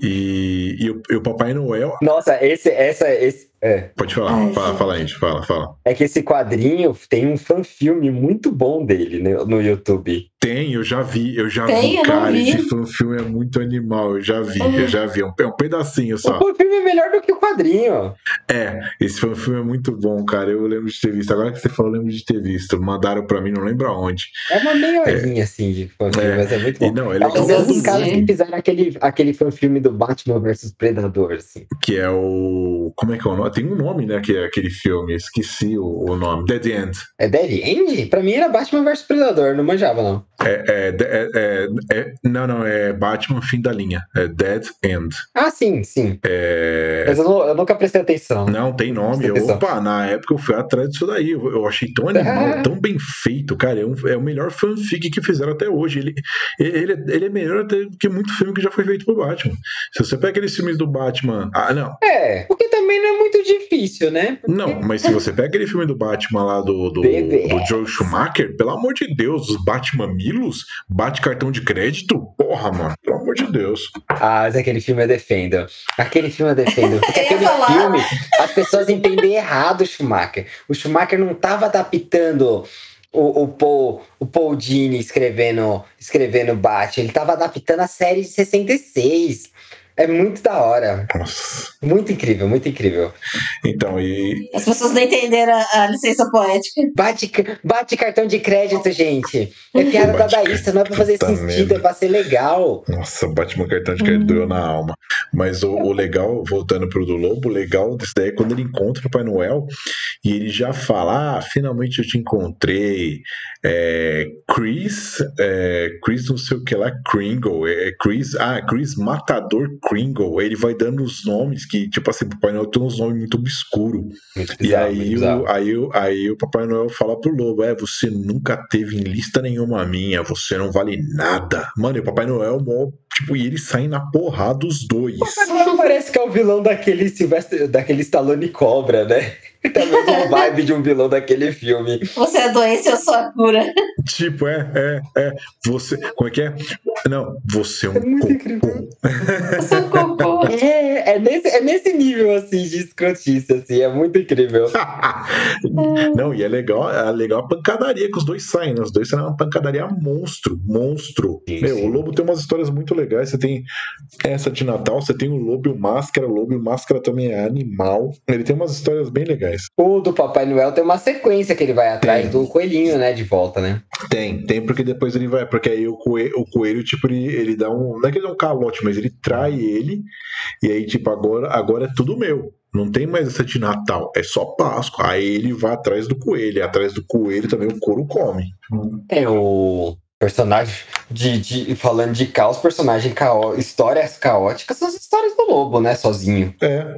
E, e o, e o Papai Noel. Nossa, esse, essa, esse, é, Pode falar, Ai, fala, gente. fala, gente, fala, fala. é que esse quadrinho tem um fanfilme muito bom dele né, no YouTube. Tem, eu já vi, eu já Tem, vi, eu não cara. vi. Esse filme é muito animal, eu já vi, eu já vi. É um, é um pedacinho só. O fanfilme é melhor do que o quadrinho. É, esse foi- filme é muito bom, cara. Eu lembro de ter visto. Agora que você falou, eu lembro de ter visto. Mandaram pra mim, não lembro aonde. É uma meia horinha, assim, de fanfilme, É. mas é muito E bom. não, é É um dos caras que fizeram aquele, aquele fanfilme do Batman vs Predador, assim. que é o. Como é que é o nome? Tem um nome, né? Que é aquele filme. Esqueci o, o nome. Dead End. É Dead End? Pra mim era Batman vs Predador, não manjava, não. É, é, é, é- é- não, não, é Batman Fim da Linha. É Dead End. Ah, sim, sim. É, Mas eu, não- eu nunca prestei atenção. Não, tem nome. Atenção. Opa, na época eu fui atrás disso daí. Eu, eu achei tão animal, tão bem feito, cara. É, um- é o melhor fanfic que fizeram até hoje. Ele, ele, é- ele é melhor até do que muito filme que já foi feito por Batman. Se você pega aqueles filmes do Batman. Ah, não. É, porque também não é muito difícil, né? Porque- Não, mas se você pega aquele filme do Batman lá do, do, do Joe Schumacher, pelo amor de Deus, os Batman Milos, bate cartão de crédito? Porra, mano, pelo amor de Deus. Ah, mas aquele filme eu defendo. Aquele filme eu defendo. Porque aquele falar. filme, as pessoas entendem errado o Schumacher. O Schumacher não tava adaptando o, o Paul, o Paul Dini escrevendo, escrevendo Batman. Ele tava adaptando a série de 66. É muito da hora. Nossa. Muito incrível, muito incrível. Então, e. As pessoas não entenderam a, a licença poética. Bate, bate cartão de crédito, gente. É piada Bate dadaísta, não é pra fazer sentido, merda. é pra ser legal. Nossa, Batman cartão de crédito doeu na alma. Mas o, o legal, voltando pro do Lobo, o legal desse daí é quando ele encontra o Pai Noel e ele já fala: Ah, finalmente eu te encontrei. É, Chris, é, Chris não sei o que lá, Kringle. É, Chris, ah, Chris Matador Kringle. Ele vai dando os nomes que, tipo assim, o Pai Noel tem uns nomes muito obscuros. Muito E bizarro, aí, o, aí, o, aí o Papai Noel fala pro Lobo: É, você nunca teve em lista nenhuma minha, você não vale nada. Mano, e o Papai Noel, mó, tipo, e eles saem na porrada os dois. Parece que é o vilão daquele Silvestre, daquele Stallone Cobra, né? Tá mesmo vibe de um vilão daquele filme. Você é doença, eu sou a cura. tipo, é, é, é. Você. Como é que é? Não, você é um É muito cocô. incrível. Eu sou cocô. É, é nesse, é nesse nível, assim, de escrotice, assim, é muito incrível. Não, e é legal, é legal a pancadaria que os dois saem, né? Os dois saem uma pancadaria monstro, monstro. Sim, Meu, sim. o Lobo tem umas histórias muito legais. Você tem essa de Natal, você tem o Lobo e o Máscara. O Lobo e o Máscara também é animal. Ele tem umas histórias bem legais. O do Papai Noel tem uma sequência que ele vai atrás Tem. do coelhinho, né, de volta, né? Tem, tem porque depois ele vai. Porque aí o coelho, o coelho tipo, ele, ele dá um. Não é que ele dá um calote, mas ele trai ele. E aí, tipo, agora, agora é tudo meu. Não tem mais essa de Natal, é só Páscoa. Aí ele vai atrás do coelho. E atrás do coelho também o couro come. Tem o personagem de, de falando de caos, personagem caó, histórias caóticas são as histórias do lobo, né? Sozinho. É.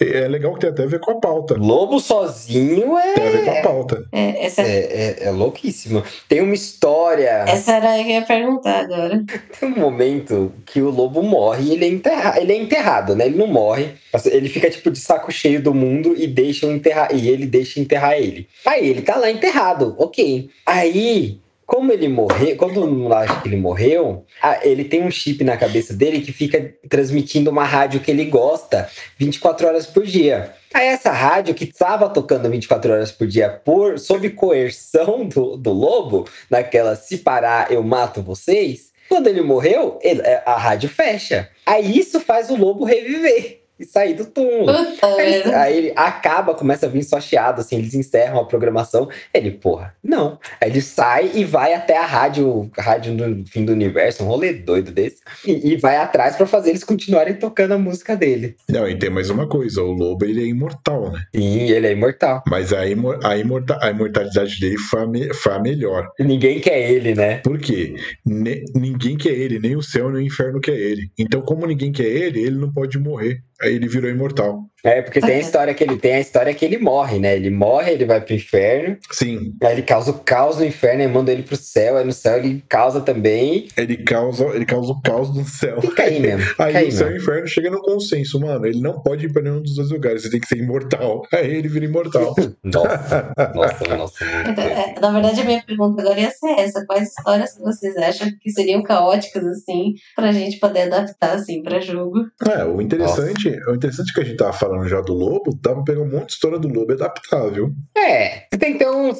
É legal que tem até a ver com a pauta. Lobo sozinho Tem a ver com a é. pauta. É, essa, É, é, é louquíssimo. Tem uma história. essa era a que eu ia perguntar agora. Tem um momento que o lobo morre e ele é, enterra... ele é enterrado, né? Ele não morre. Ele fica, tipo, de saco cheio do mundo e deixa enterrar. E ele deixa enterrar ele. Aí ele tá lá enterrado, ok. Aí, como ele morreu, quando todo mundo acha que ele morreu, ele tem um chip na cabeça dele que fica transmitindo uma rádio que ele gosta 24 horas por dia. Aí essa rádio que estava tocando 24 horas por dia por sob coerção do, do lobo, naquela se parar eu mato vocês, quando ele morreu, ele- a rádio fecha. Aí isso faz o lobo reviver e sair do túmulo. Aí, aí ele acaba, começa a vir só chiado, assim, eles encerram a programação. Ele, porra, não. Aí ele sai e vai até a rádio, a rádio do fim do universo, um rolê doido desse, e, e vai atrás pra fazer eles continuarem tocando a música dele. Não, e tem mais uma coisa: o lobo ele é imortal, né? Sim, ele é imortal. Mas a, imor a, imorta a imortalidade dele foi a, me foi a melhor. E ninguém quer ele, né? Por quê? Ne- ninguém quer ele, nem o céu nem o inferno quer ele. Então, como ninguém quer ele, ele não pode morrer. Aí ele virou imortal. É, porque tem a história que ele tem, a história que ele morre, né? Ele morre, ele vai pro inferno, Sim, aí ele causa o caos no inferno e manda ele pro céu, aí no céu ele causa também. ele causa, ele causa o caos do céu. Fica aí mesmo. Fica Aí aí o céu e o inferno chega no consenso, mano. Ele não pode ir pra nenhum dos dois lugares, ele tem que ser imortal. Aí ele vira imortal. Nossa, nossa, nossa. doido. É, Na verdade, a minha pergunta agora ia ser essa. Quais histórias que vocês acham que seriam caóticas, assim, pra gente poder adaptar, assim, pra jogo? É, o interessante, o interessante que a gente tava falando já do lobo, dá pra pegar um monte de história do lobo e adaptar, viu? É, você tem que ter um.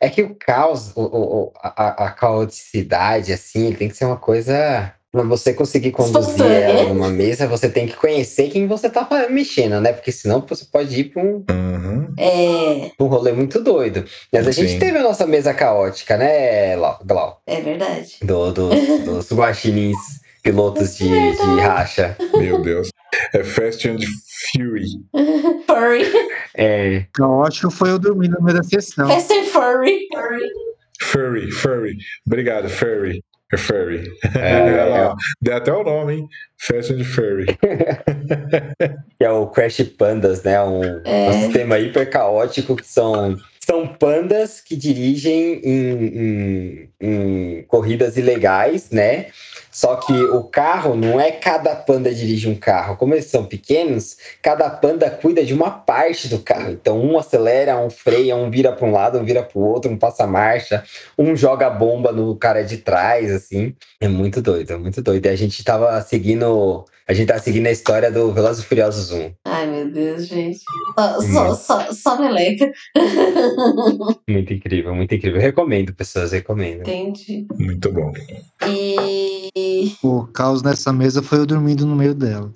É que o caos, o, o- a, a caoticidade, assim, tem que ser uma coisa. Pra você conseguir conduzir ela numa mesa, você tem que conhecer quem você tá mexendo, né? Porque senão você pode ir pra um, Uhum. É, um rolê muito doido. Mas a gente teve a nossa mesa caótica, né, Lau- Glau? é verdade. Do, do- dos guaxinins pilotos de, de racha. Meu Deus. É Fast and Fury. Furry. É, Caótico foi eu dormir no meio da sessão. Fast and Furry. Furry. Furry, Furry. Obrigado, Furry. É Furry. É, lá, ó. Deu até o nome, hein? Fast and Furry. que é o Crash Pandas, né? Um, É. um sistema hiper caótico que são, são pandas que dirigem em, em- em corridas ilegais, né? Só que o carro não é cada panda dirige um carro. Como eles são pequenos, cada panda cuida de uma parte do carro. Então um acelera, um freia, um vira para um lado, um vira para o outro, um passa marcha, um joga bomba no cara de trás, assim. É muito doido, é muito doido. E a gente tava seguindo a gente tá seguindo a história do Velozes e Furiosos 1. Ai, meu Deus, gente. Só, só, só, só meleca. Muito incrível, muito incrível. Recomendo, pessoas, recomendo. Entendi. Muito bom. E. O caos nessa mesa foi eu dormindo no meio dela.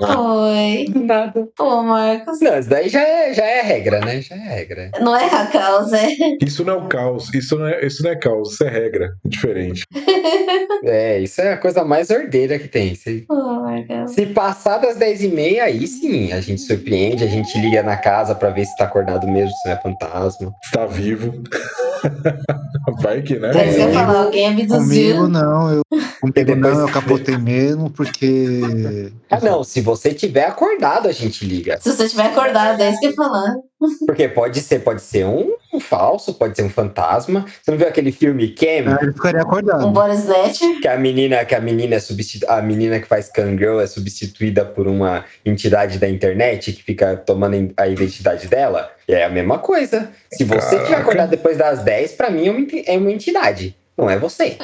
Oi. Do nada. Pô, Marcos. Não, isso daí já é, já é regra, né? Já é regra. Não é a causa, é. Isso não é o caos, isso não é, isso não é caos, isso é regra. Diferente. É, isso é a coisa mais ordeira que tem. Se, Marcos. se passar das 10h30, aí sim, a gente surpreende, a gente liga na casa pra ver se tá acordado mesmo, se não é fantasma. Está vivo. Vai que, né? É ia falar, alguém Comigo abduziu. não, eu comigo não, eu capotei mesmo, porque. Ah, não, se você tiver acordado, a gente liga. Se você tiver acordado, é isso que eu falar. Porque pode ser, pode ser um, um falso, pode ser um fantasma. Você não viu aquele filme Cam? Ah, ele ficaria Um acordado. Boris que a menina que a menina é substitu... a menina que faz Kangirl é substituída por uma entidade da internet que fica tomando a identidade dela é a mesma coisa se você tiver Caraca. acordado depois das 10 pra mim é uma, é uma entidade não é você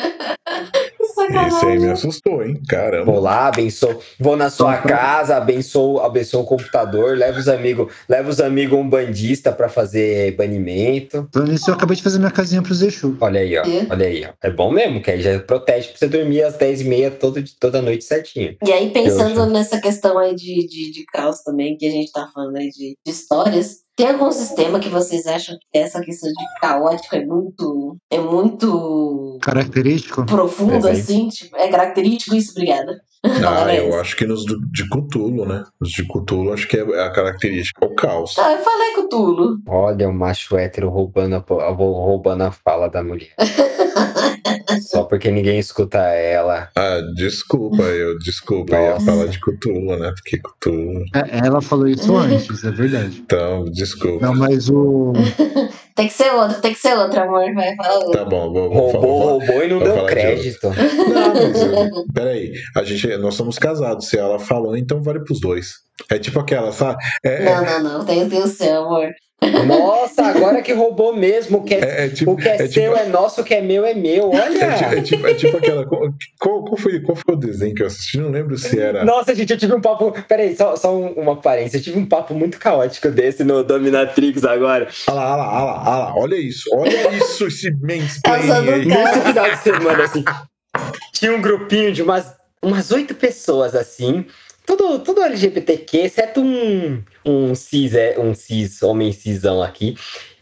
Esse aí me assustou, hein? Caramba. vou lá abençoo vou na sua casa abençoo abençoo o computador leva os amigos leva os amigos um bandista pra fazer banimento Então nisso eu acabei de fazer minha casinha pro Zexu. olha aí ó É. olha aí ó é bom mesmo que aí já protege pra você dormir às 10 e meia toda, toda noite certinho E aí, pensando Eu- nessa questão aí de, de, de caos também, que a gente tá falando aí de, de histórias, Tem algum sistema que vocês acham que essa questão de caótico é muito. é muito Característico? profundo, assim? Tipo, é característico isso, obrigada. Ah, Parabéns. eu acho que nos do- de Cthulhu, né? Os de Cthulhu, acho que é a característica, o caos. Ah, eu falei com Tulo. Olha o macho hétero roubando a- roubando a fala da mulher. Só porque ninguém escuta ela. Ah, desculpa, eu desculpa, eu ia falar de Cthulhu, né? Porque Cthulhu. É, Ela falou isso antes, é verdade. Então, desculpa. Não, mas o. Tem que ser outro, tem que ser outro, amor. Vai, fala outro. Tá bom, vou, vou, Roubou, falar- roubou e não deu falar de crédito. Não, mas eu- peraí, a gente, nós somos casados. Se ela falou, então vale pros dois. É tipo aquela, sabe? É, Não, não, não. Tem, tem o seu, amor. Nossa, agora que roubou mesmo. O que é, é, é tipo, o que é, é seu tipo- é nosso, o que é meu é meu. é, Olha! é tipo, é tipo aquela. Qual, qual foi, qual foi o desenho que eu assisti? Não lembro se era. Nossa, gente, eu tive um papo. Peraí, só, só um- uma aparência. Eu tive um papo muito caótico desse no Dominatrix agora. Olha lá, olha lá, olha lá, olha lá, olha isso, olha isso, esse mansplaining. Nesse final de semana, assim, tinha um grupinho de umas umas oito pessoas, assim, tudo, tudo LGBTQ, exceto um, um cis, é, um cis, homem cisão aqui.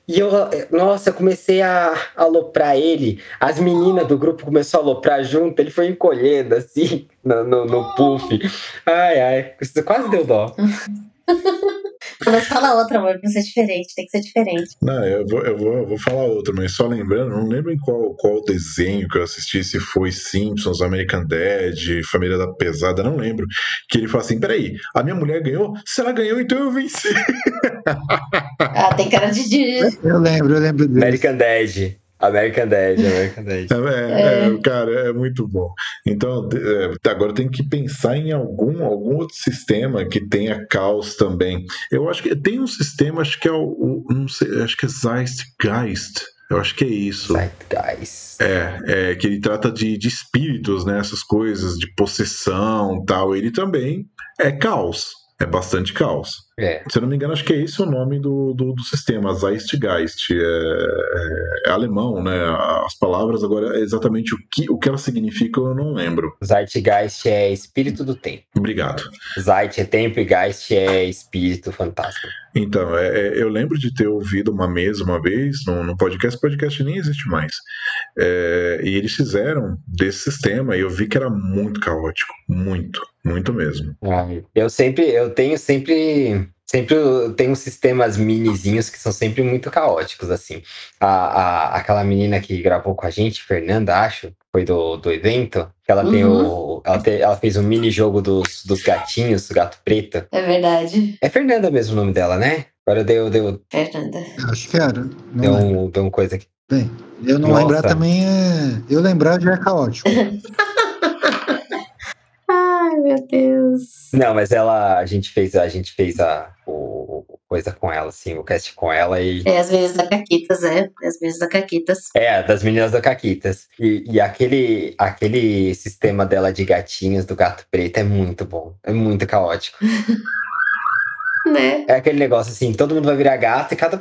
E eu, nossa, eu comecei a aloprar ele, as meninas do grupo começaram a aloprar junto, ele foi encolhendo, assim, no, no, no puff. Ai, ai, quase deu dó. Mas fala outra, amor, pra ser diferente. Tem que ser diferente. Não, eu vou, eu, vou, eu vou falar outra, mas só lembrando, não lembro em qual, qual desenho que eu assisti, se foi Simpsons, American Dad, Família da Pesada, não lembro. Que ele fala assim: peraí, a minha mulher ganhou? Se ela ganhou, então eu venci. Ah, tem cara de. Eu lembro, eu lembro dele. American Dad. American Dad, American Dad. É, é, cara, é muito bom. Então, é, agora tem que pensar em algum, algum outro sistema que tenha caos também. Eu acho que tem um sistema, acho que é o. o- não sei, acho que é Zeitgeist. Eu acho que é isso. Zeitgeist. É, é, que ele trata de, de espíritos, né? Essas coisas, de possessão tal. Ele também é caos. É bastante caos. É. Se eu não me engano, acho que é esse o nome do, do, do sistema, Zeitgeist. É, é, é alemão, né? As palavras agora, é exatamente o que, o que elas significam, eu não lembro. Zeitgeist é espírito do tempo. Obrigado. Zeit é tempo e Geist é espírito fantasma. Então, é, é, eu lembro de ter ouvido uma mesa uma vez no, no podcast, podcast nem existe mais. E eles fizeram desse sistema e eu vi que era muito caótico. Muito, muito mesmo. Ai, Eu sempre, eu tenho sempre, sempre eu tenho sistemas minizinhos que são sempre muito caóticos, assim. A, a- aquela menina que gravou com a gente, Fernanda, acho, foi do, do evento, ela tem o, ela, te- ela fez um mini jogo dos, dos gatinhos, do gato preto. É verdade. É Fernanda mesmo o nome dela, né? Agora deu, deu, Fernanda. Acho que era. Deu, um, deu um coisa aqui. Bem, eu não Nossa. lembrar também é. Eu lembrar já é caótico. Meu Deus. Não, mas ela, a gente fez, a gente fez a o, o coisa com ela, assim, o cast com ela e É as meninas da Caquitas, é. As meninas da Caquitas. É, das meninas da Caquitas. E, e aquele, aquele sistema dela de gatinhos do gato preto é muito bom. É muito caótico. Né? É aquele negócio assim, todo mundo vai virar gato e cada.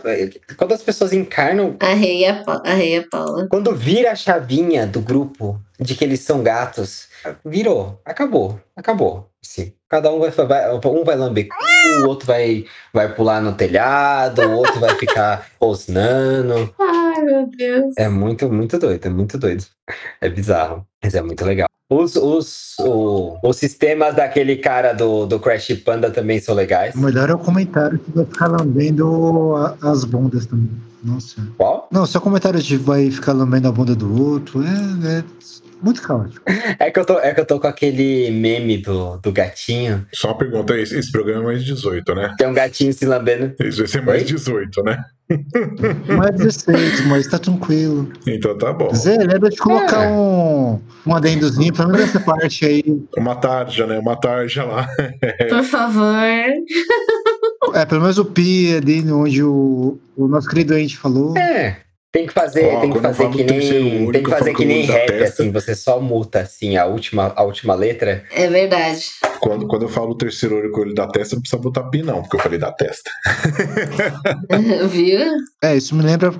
Quando as pessoas encarnam. A Rei e a, Pa- a Rei a Paula. Quando vira a chavinha do grupo de que eles são gatos, virou. Acabou. Acabou. Sim. Cada um vai, vai. Um vai lamber o outro vai, vai pular no telhado, o outro vai ficar rosnando. Ai, meu Deus. É muito, muito doido, é muito doido. É bizarro, mas é muito legal. Os, os, o- os sistemas daquele cara do, do Crash Panda também são legais. O melhor é o comentário que vai ficar lambendo as bundas também. Nossa. Qual? Não, só comentário de vai ficar lambendo a bunda do outro. É, é muito caótico. É que eu tô, é que eu tô com aquele meme do, do gatinho. Só uma pergunta: esse, esse programa é mais 18, né? Tem um gatinho se lambendo. Isso vai ser mais Oi? 18, né? É 16, mas tá tranquilo. Então tá bom. Zé, lembra de colocar É. um, um adendozinho, pelo menos essa parte aí. Uma tarja, né? Uma tarja lá. Por favor. É, pelo menos o pi ali onde o, o nosso querido ente falou. É. Tem que fazer, Ó, tem que eu fazer que nem. olho, Tem que fazer que o nem rap, assim, você só muta assim a última, a última letra. É verdade. Quando, quando eu falo terceiro olho com o olho da testa, não precisa botar pi, não, porque eu falei da testa. Viu? É, isso me lembra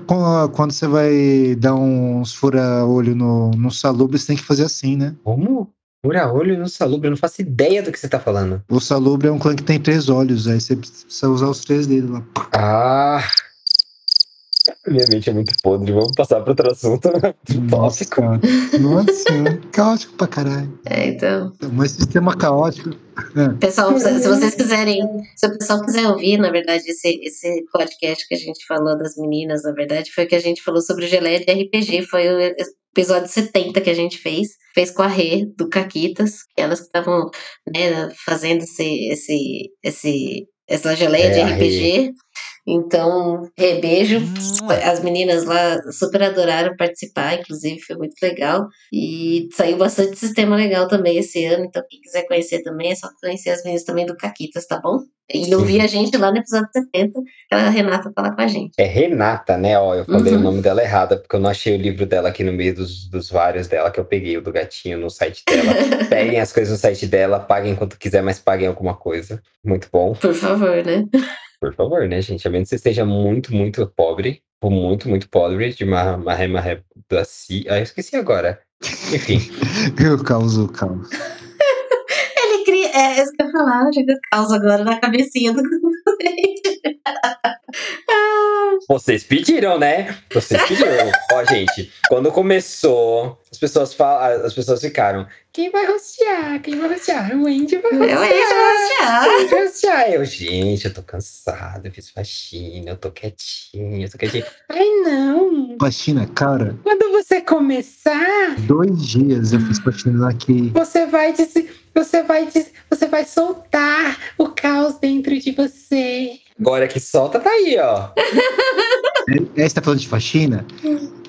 quando você vai dar uns fura-olho no, no salubre, você tem que fazer assim, né? Como? Fura-olho no Salubre, eu não faço ideia do que você tá falando. O Salubre é um clã que tem três olhos, aí você precisa usar os três deles lá. Ah! Minha mente é muito podre, vamos passar para outro assunto. Nossa, Tópico. cara. Nossa, caótico pra caralho. É, então. Mas sistema caótico. Pessoal, se vocês quiserem, se o pessoal quiser ouvir, na verdade, esse, esse podcast que a gente falou das meninas, na verdade, foi que a gente falou sobre geleia de RPG. Foi o episódio 70 que a gente fez. Fez com a Rê, do Caquitas, que elas que estavam né, fazendo esse, esse, esse, essa geleia É, de a RPG. Então, rebeijo. As meninas lá super adoraram participar, inclusive foi muito legal. E saiu bastante sistema legal também esse ano. Então, quem quiser conhecer também, é só conhecer as meninas também do Caquitas, tá bom? E ouvir a gente lá no episódio 70, que a Renata tá lá com a gente. É Renata, né? Ó, eu falei Uhum. o nome dela errado, porque eu não achei o livro dela aqui no meio dos, dos vários dela que eu peguei, o do gatinho, no site dela. Peguem as coisas no site dela, paguem quanto quiser, mas paguem alguma coisa. Muito bom. Por favor, né? Por favor, né, gente? A menos que você esteja muito, muito pobre, ou muito, muito pobre, de uma marré marré da si. Ah, eu esqueci agora. Enfim. Eu causo o caos. Ele cria. É isso que eu falar, eu causa agora na cabecinha do. Vocês pediram, né? Vocês pediram. Ó, gente, quando começou, as pessoas falam, as pessoas ficaram. Quem vai rostear? Quem vai rostear? O Andy vai eu rostear. ia Quem vai rostear? Eu, gente, eu tô cansado, eu fiz faxina, eu tô quietinho, eu tô quietinho. Ai, não. Faxina, cara, Quando você começar, dois dias eu fiz faxina aqui. você vai dizer, você vai dizer, você vai soltar o caos dentro de você. Agora que solta, tá aí, ó. É, você tá falando de faxina?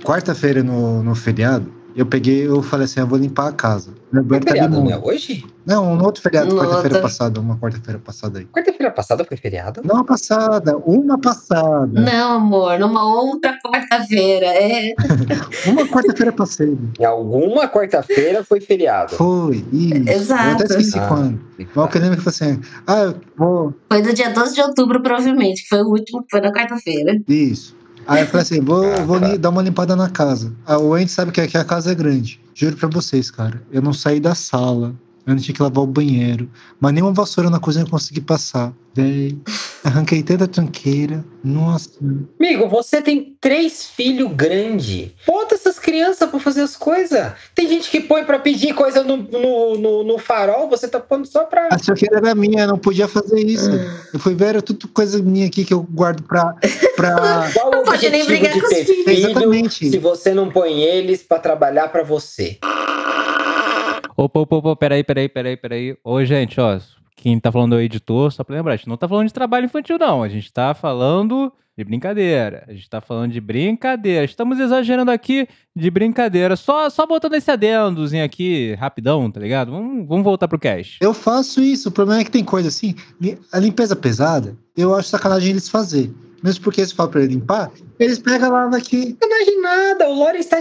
Quarta-feira no, no feriado, eu peguei, eu falei assim, eu vou limpar a casa. Meu É banheiro tá feriado, né? Hoje? Não, no outro feriado, quarta-feira passada, uma quarta-feira passada aí. Quarta-feira passada foi feriado? Não a passada, uma passada. Não, amor, numa outra quarta-feira. É. Uma quarta-feira passada. Em alguma quarta-feira foi feriado. Foi, isso. Eu Exato. até esqueci Ah. quando. Mas o que eu lembro que foi assim, ah, eu vou, Foi do dia 12 de outubro, provavelmente, que foi o último, que foi na quarta-feira. isso. Aí eu falei assim, vou, Ah, vou tá. dar uma limpada na casa. Ah, o Andy sabe que aqui a casa é grande. Juro pra vocês, cara. Eu não saí da sala. Eu não tinha que lavar o banheiro. Mas nenhuma vassoura na cozinha eu consegui passar. Daí, arranquei tanta tranqueira. Nossa. Amigo, você tem três filhos grandes. Bota essas crianças pra fazer as coisas. Tem gente que põe pra pedir coisa no, no, no, no farol, você tá pondo só pra. A tranqueira era minha, eu não podia fazer isso. Eu fui ver, era tudo coisa minha aqui que eu guardo pra. pra... Qual o Não pode nem brigar com os filhos. filho Exatamente. se você não põe eles pra trabalhar pra você? Opa, opa, opa, peraí, peraí, peraí, peraí. Ô, gente, ó, quem tá falando é o editor, só pra lembrar, a gente não tá falando de trabalho infantil, não. A gente tá falando de brincadeira. A gente tá falando de brincadeira. Estamos exagerando aqui de brincadeira. Só, só botando esse adendozinho aqui, rapidão, tá ligado? Vamos, vamos voltar pro cast. Eu faço isso. O problema é que tem coisa assim. A limpeza pesada, eu acho sacanagem eles fazer. Mesmo porque se fala pra ele limpar, eles pegam lá daqui. Não é nada, o Lawrence tá,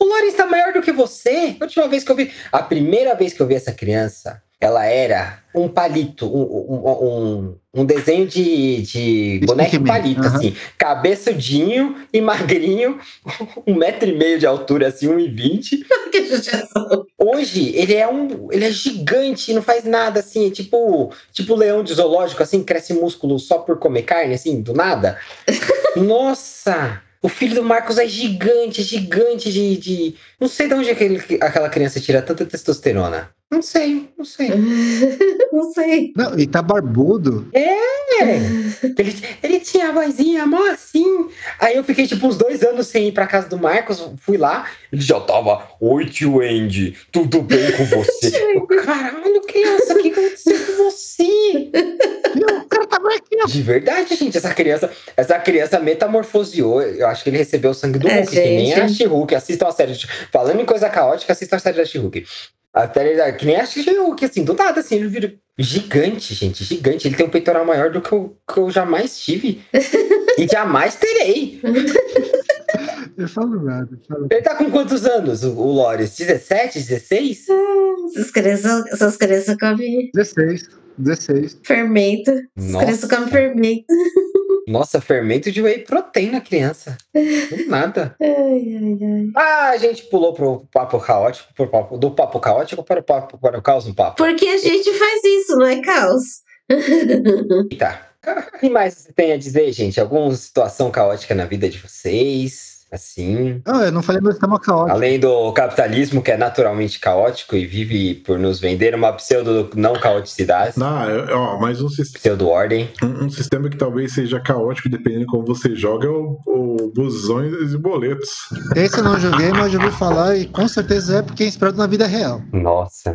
o Lawrence tá maior do que você. A última vez que eu vi. A primeira vez que eu vi essa criança, ela era um palito, um, um, um, desenho de, de boneco palito, aham. assim. Cabeçudinho e magrinho, um metro e meio de altura, assim, um e vinte. Que. Hoje, ele é um. Ele é gigante, não faz nada assim, é tipo, tipo leão de zoológico, assim, cresce músculo só por comer carne, assim, do nada. Nossa! O filho do Marcos é gigante, é gigante de. de... Não sei de onde aquele, aquela criança tira tanta testosterona. Não sei, não sei. Não sei. Não, e tá barbudo. É. Ele, ele tinha a vozinha mó assim. Aí eu fiquei tipo uns dois anos sem ir pra casa do Marcos. Fui lá, ele já tava. Oi, tio Andy, tudo bem com você? Eu, Caralho, criança, o que aconteceu com você? O cara tá aqui, ó. De verdade, gente, essa criança, essa criança metamorfoseou. Eu acho que ele recebeu o sangue do É, Hulk, que nem a gente. She-Hulk. Assistam a série. de- Falando em coisa caótica, assistam a série da She-Hulk. A série da, que nem a She-Hulk, assim, do nada, assim, ele vira gigante, gente, gigante. Ele tem um peitoral maior do que eu, que eu jamais tive. e jamais terei. Eu falo nada. eu falo- Ele tá com quantos anos, o, o Lores? 17, 16? Essas crianças, essas crianças comem 16. 16. fermento. Essas crianças comem fermento. Nossa, fermento de whey protein na criança. Nada. Ai, ai, ai. Ah, a gente pulou pro papo caótico, pro papo, do papo caótico para o papo para o caos no papo. Porque a gente faz isso, não é caos? Tá. O que mais você tem a dizer, gente? Alguma situação caótica na vida de vocês? Assim. Ah, eu não falei meu sistema caótico. Além do capitalismo, que é naturalmente caótico e vive por nos vender uma pseudo não caoticidade, Não, é- ó, mas um, sis- pseudo ordem. um- um sistema que talvez seja caótico, dependendo de como você joga, é o, o busões e boletos. Esse eu não joguei, mas eu ouvi falar e com certeza é porque é inspirado na vida real. Nossa.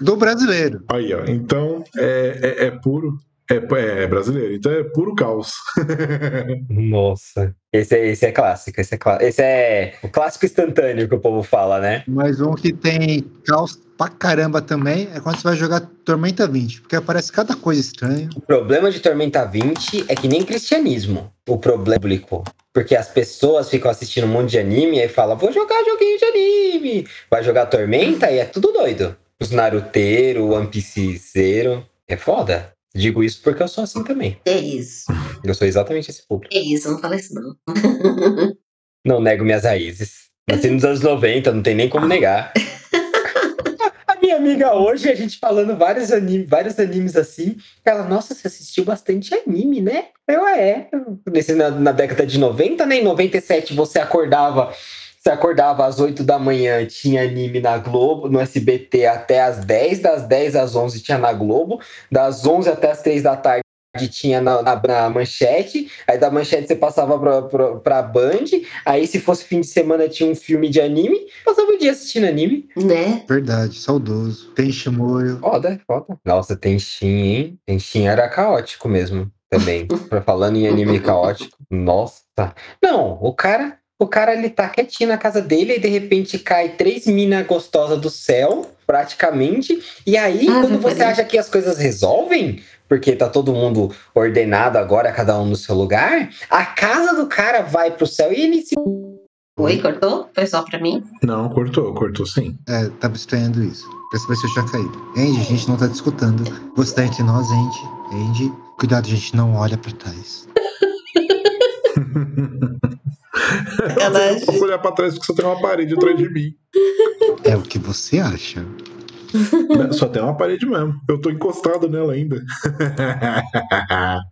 Do brasileiro. Aí, ó. Então, é, é, é puro. É, é brasileiro, então é puro caos. Nossa. Esse é, esse é clássico, esse é clássico. Esse é o clássico instantâneo que o povo fala, né? Mas um que tem caos pra caramba também é quando você vai jogar Tormenta 20, porque aparece cada coisa estranha. O problema de Tormenta 20 é que nem cristianismo. O problema público. Porque as pessoas ficam assistindo um monte de anime e falam, vou jogar joguinho de anime. Vai jogar Tormenta e é tudo doido. Os Naruteiro, One Pieceiro. É foda. Digo isso porque eu sou assim também. É isso. Eu sou exatamente esse público. É isso, não fala isso não. Não nego minhas raízes. Nasci nos anos 90, não tem nem como negar. A minha amiga hoje, a gente falando vários, anime, vários animes assim, ela, nossa, você assistiu bastante anime, né? Eu, é. Nesse, na, na década de 90, né? Em 97 você acordava. Você acordava às 8 da manhã, tinha anime na Globo, no SBT até às 10, das 10 às 11 tinha na Globo, das 11 até às 3 da tarde tinha na, na, na manchete, aí da manchete você passava pra, pra, pra Band, aí se fosse fim de semana tinha um filme de anime, passava o dia assistindo anime. Né? Verdade, saudoso. Tem Shimoyo. Foda, foda. Nossa, tem Shin, hein? Tem Shin era caótico mesmo, também. pra falando em anime caótico, nossa. Não, o cara... O cara, ele tá quietinho na casa dele e de repente cai três minas gostosas do céu, praticamente. E aí, Ah, quando você acha que as coisas resolvem, porque tá todo mundo ordenado agora, cada um no seu lugar, a casa do cara vai pro céu e ele se. Oi, cortou? Foi só pra mim? Não, cortou, cortou sim. É, tava estranhando isso. Saber se eu tinha caído. Andy, a gente não tá discutando. Você tá entre nós, Andy. Andy, cuidado, gente, não olha pra trás. Sacanagem. Eu posso olhar pra trás porque só tem uma parede atrás de mim. É o que você acha. Só tem uma parede mesmo. Eu tô encostado nela ainda.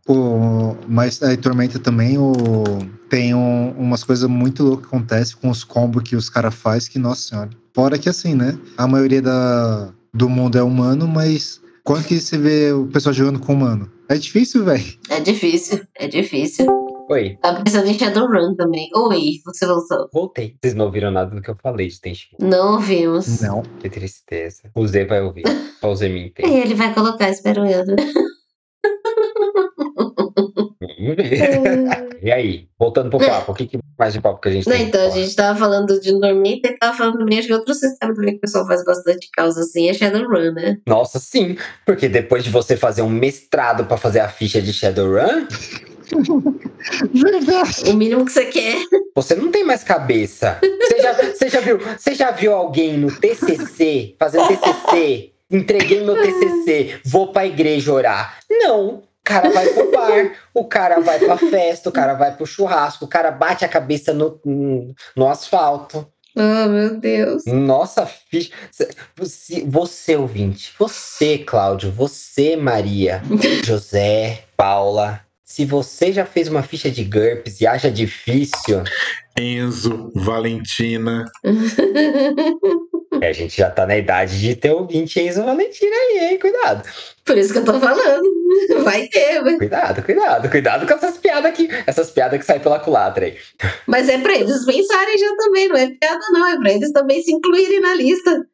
O, mas aí Tormenta também o, tem um- umas coisas muito loucas que acontecem com os combos que os caras fazem que, nossa senhora. Fora que assim, né? A maioria da, do mundo é humano, mas quando que você vê o pessoal jogando com humano? É difícil, velho. É difícil, é difícil. Oi, Tá pensando em Shadowrun também. Oi, você voltou. voltei. Vocês não ouviram nada do que eu falei de Tenshin. Não ouvimos. Não. Que tristeza. O Z vai ouvir. Só o Z me E entende. ele vai colocar, espero eu. né? E aí, voltando pro papo, o que, que mais de papo que a gente Não, tem? então, a gente tava falando de Dormita e tava falando também de outro sistema também que o pessoal faz bastante causa assim, é Shadowrun, né? Nossa, sim. Porque depois de você fazer um mestrado pra fazer a ficha de Shadowrun, Verdade. O mínimo que você quer. você não tem mais cabeça. Você já, você já viu, você já viu alguém no TCC, fazendo TCC, entreguei meu TCC, vou pra igreja orar. Não. O cara vai pro bar, o cara vai pra festa, o cara vai pro churrasco, o cara bate a cabeça no, no, asfalto. Oh, meu Deus. Nossa, ficha. Você, você, ouvinte, você, Cláudio, você, Maria, José, Paula. Se você já fez uma ficha de GURPS e acha difícil, Enzo, Valentina. é, a gente já tá na idade de ter ouvinte Enzo Valentina aí, hein? Cuidado. Por isso que eu tô falando. Vai ter, vai. Cuidado, cuidado, cuidado com essas piadas aqui. Essas piadas que saem pela culatra aí. Mas é pra eles pensarem já também, não é piada, não. É pra eles também se incluírem na lista.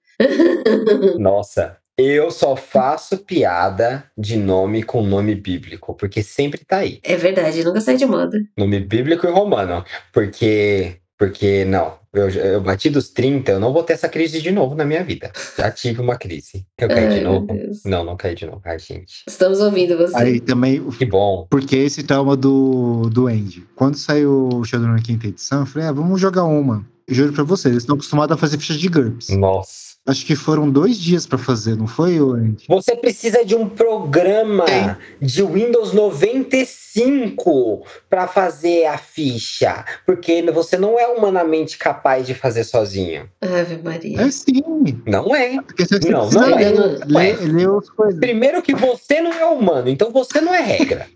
Nossa, eu só faço piada de nome com nome bíblico, porque sempre tá aí. É verdade, nunca sai de moda. Nome bíblico e romano. Porque. Porque, não. Eu, eu bati dos 30, eu não vou ter essa crise de novo na minha vida. Já tive uma crise. Eu caí Ai, de novo? Não, não caí de novo. Ai, gente. Estamos ouvindo você. Aí também, o- Que bom. porque esse trauma do, do Andy. Quando saiu o Shadowrun quinta edição, eu falei, ah, vamos jogar uma. Eu juro pra vocês, eles estão acostumados a fazer ficha de GURPS. Nossa. Acho que foram dois dias pra fazer, não foi, Andy? Você precisa de um programa Tem. de Windows 95 para fazer a ficha, porque você não é humanamente capaz de fazer sozinho. Ave Maria. É sim. Não é. Porque você Não, não é. ler, é. ler, ler as coisas. Primeiro que você não é humano, então você não é regra.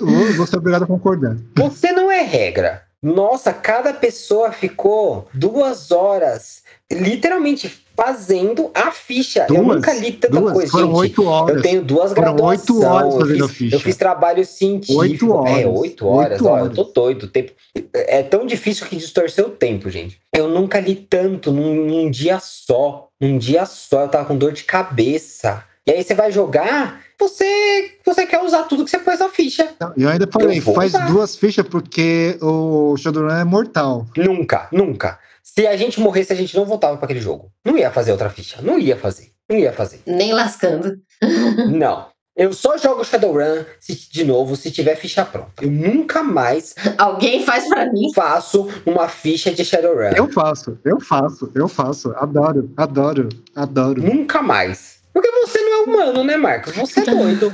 Eu vou ser obrigado a concordar. Você não é regra. Nossa, cada pessoa ficou duas horas literalmente fazendo a ficha. eu Duas? nunca li tanta Duas? coisa, Foram oito horas. Eu tenho duas graduações. oito horas eu, fazendo a fiz, ficha. eu fiz trabalho científico. Oito horas. É, oito horas. Oito Ó, horas. eu tô doido. Tempo... É tão difícil que distorceu o tempo, gente. Eu nunca li tanto num, num dia só. Num dia só. Eu tava com dor de cabeça. E aí você vai jogar, você, você quer usar tudo que você pôs na ficha. Não, E eu ainda falei, Eu faz usar. duas fichas porque o Shadowrun é mortal. Nunca, nunca. Se a gente morresse, a gente não voltava pra aquele jogo. Não ia fazer outra ficha. Não ia fazer. Não ia fazer. Nem lascando. Não. Eu só jogo Shadowrun se, de novo se tiver ficha pronta. Eu nunca mais Alguém faz pra mim. faço uma ficha de Shadowrun. Eu faço, eu faço, eu faço. Adoro, adoro, adoro. Nunca mais. Porque você não é humano, né, Marcos? Você é doido.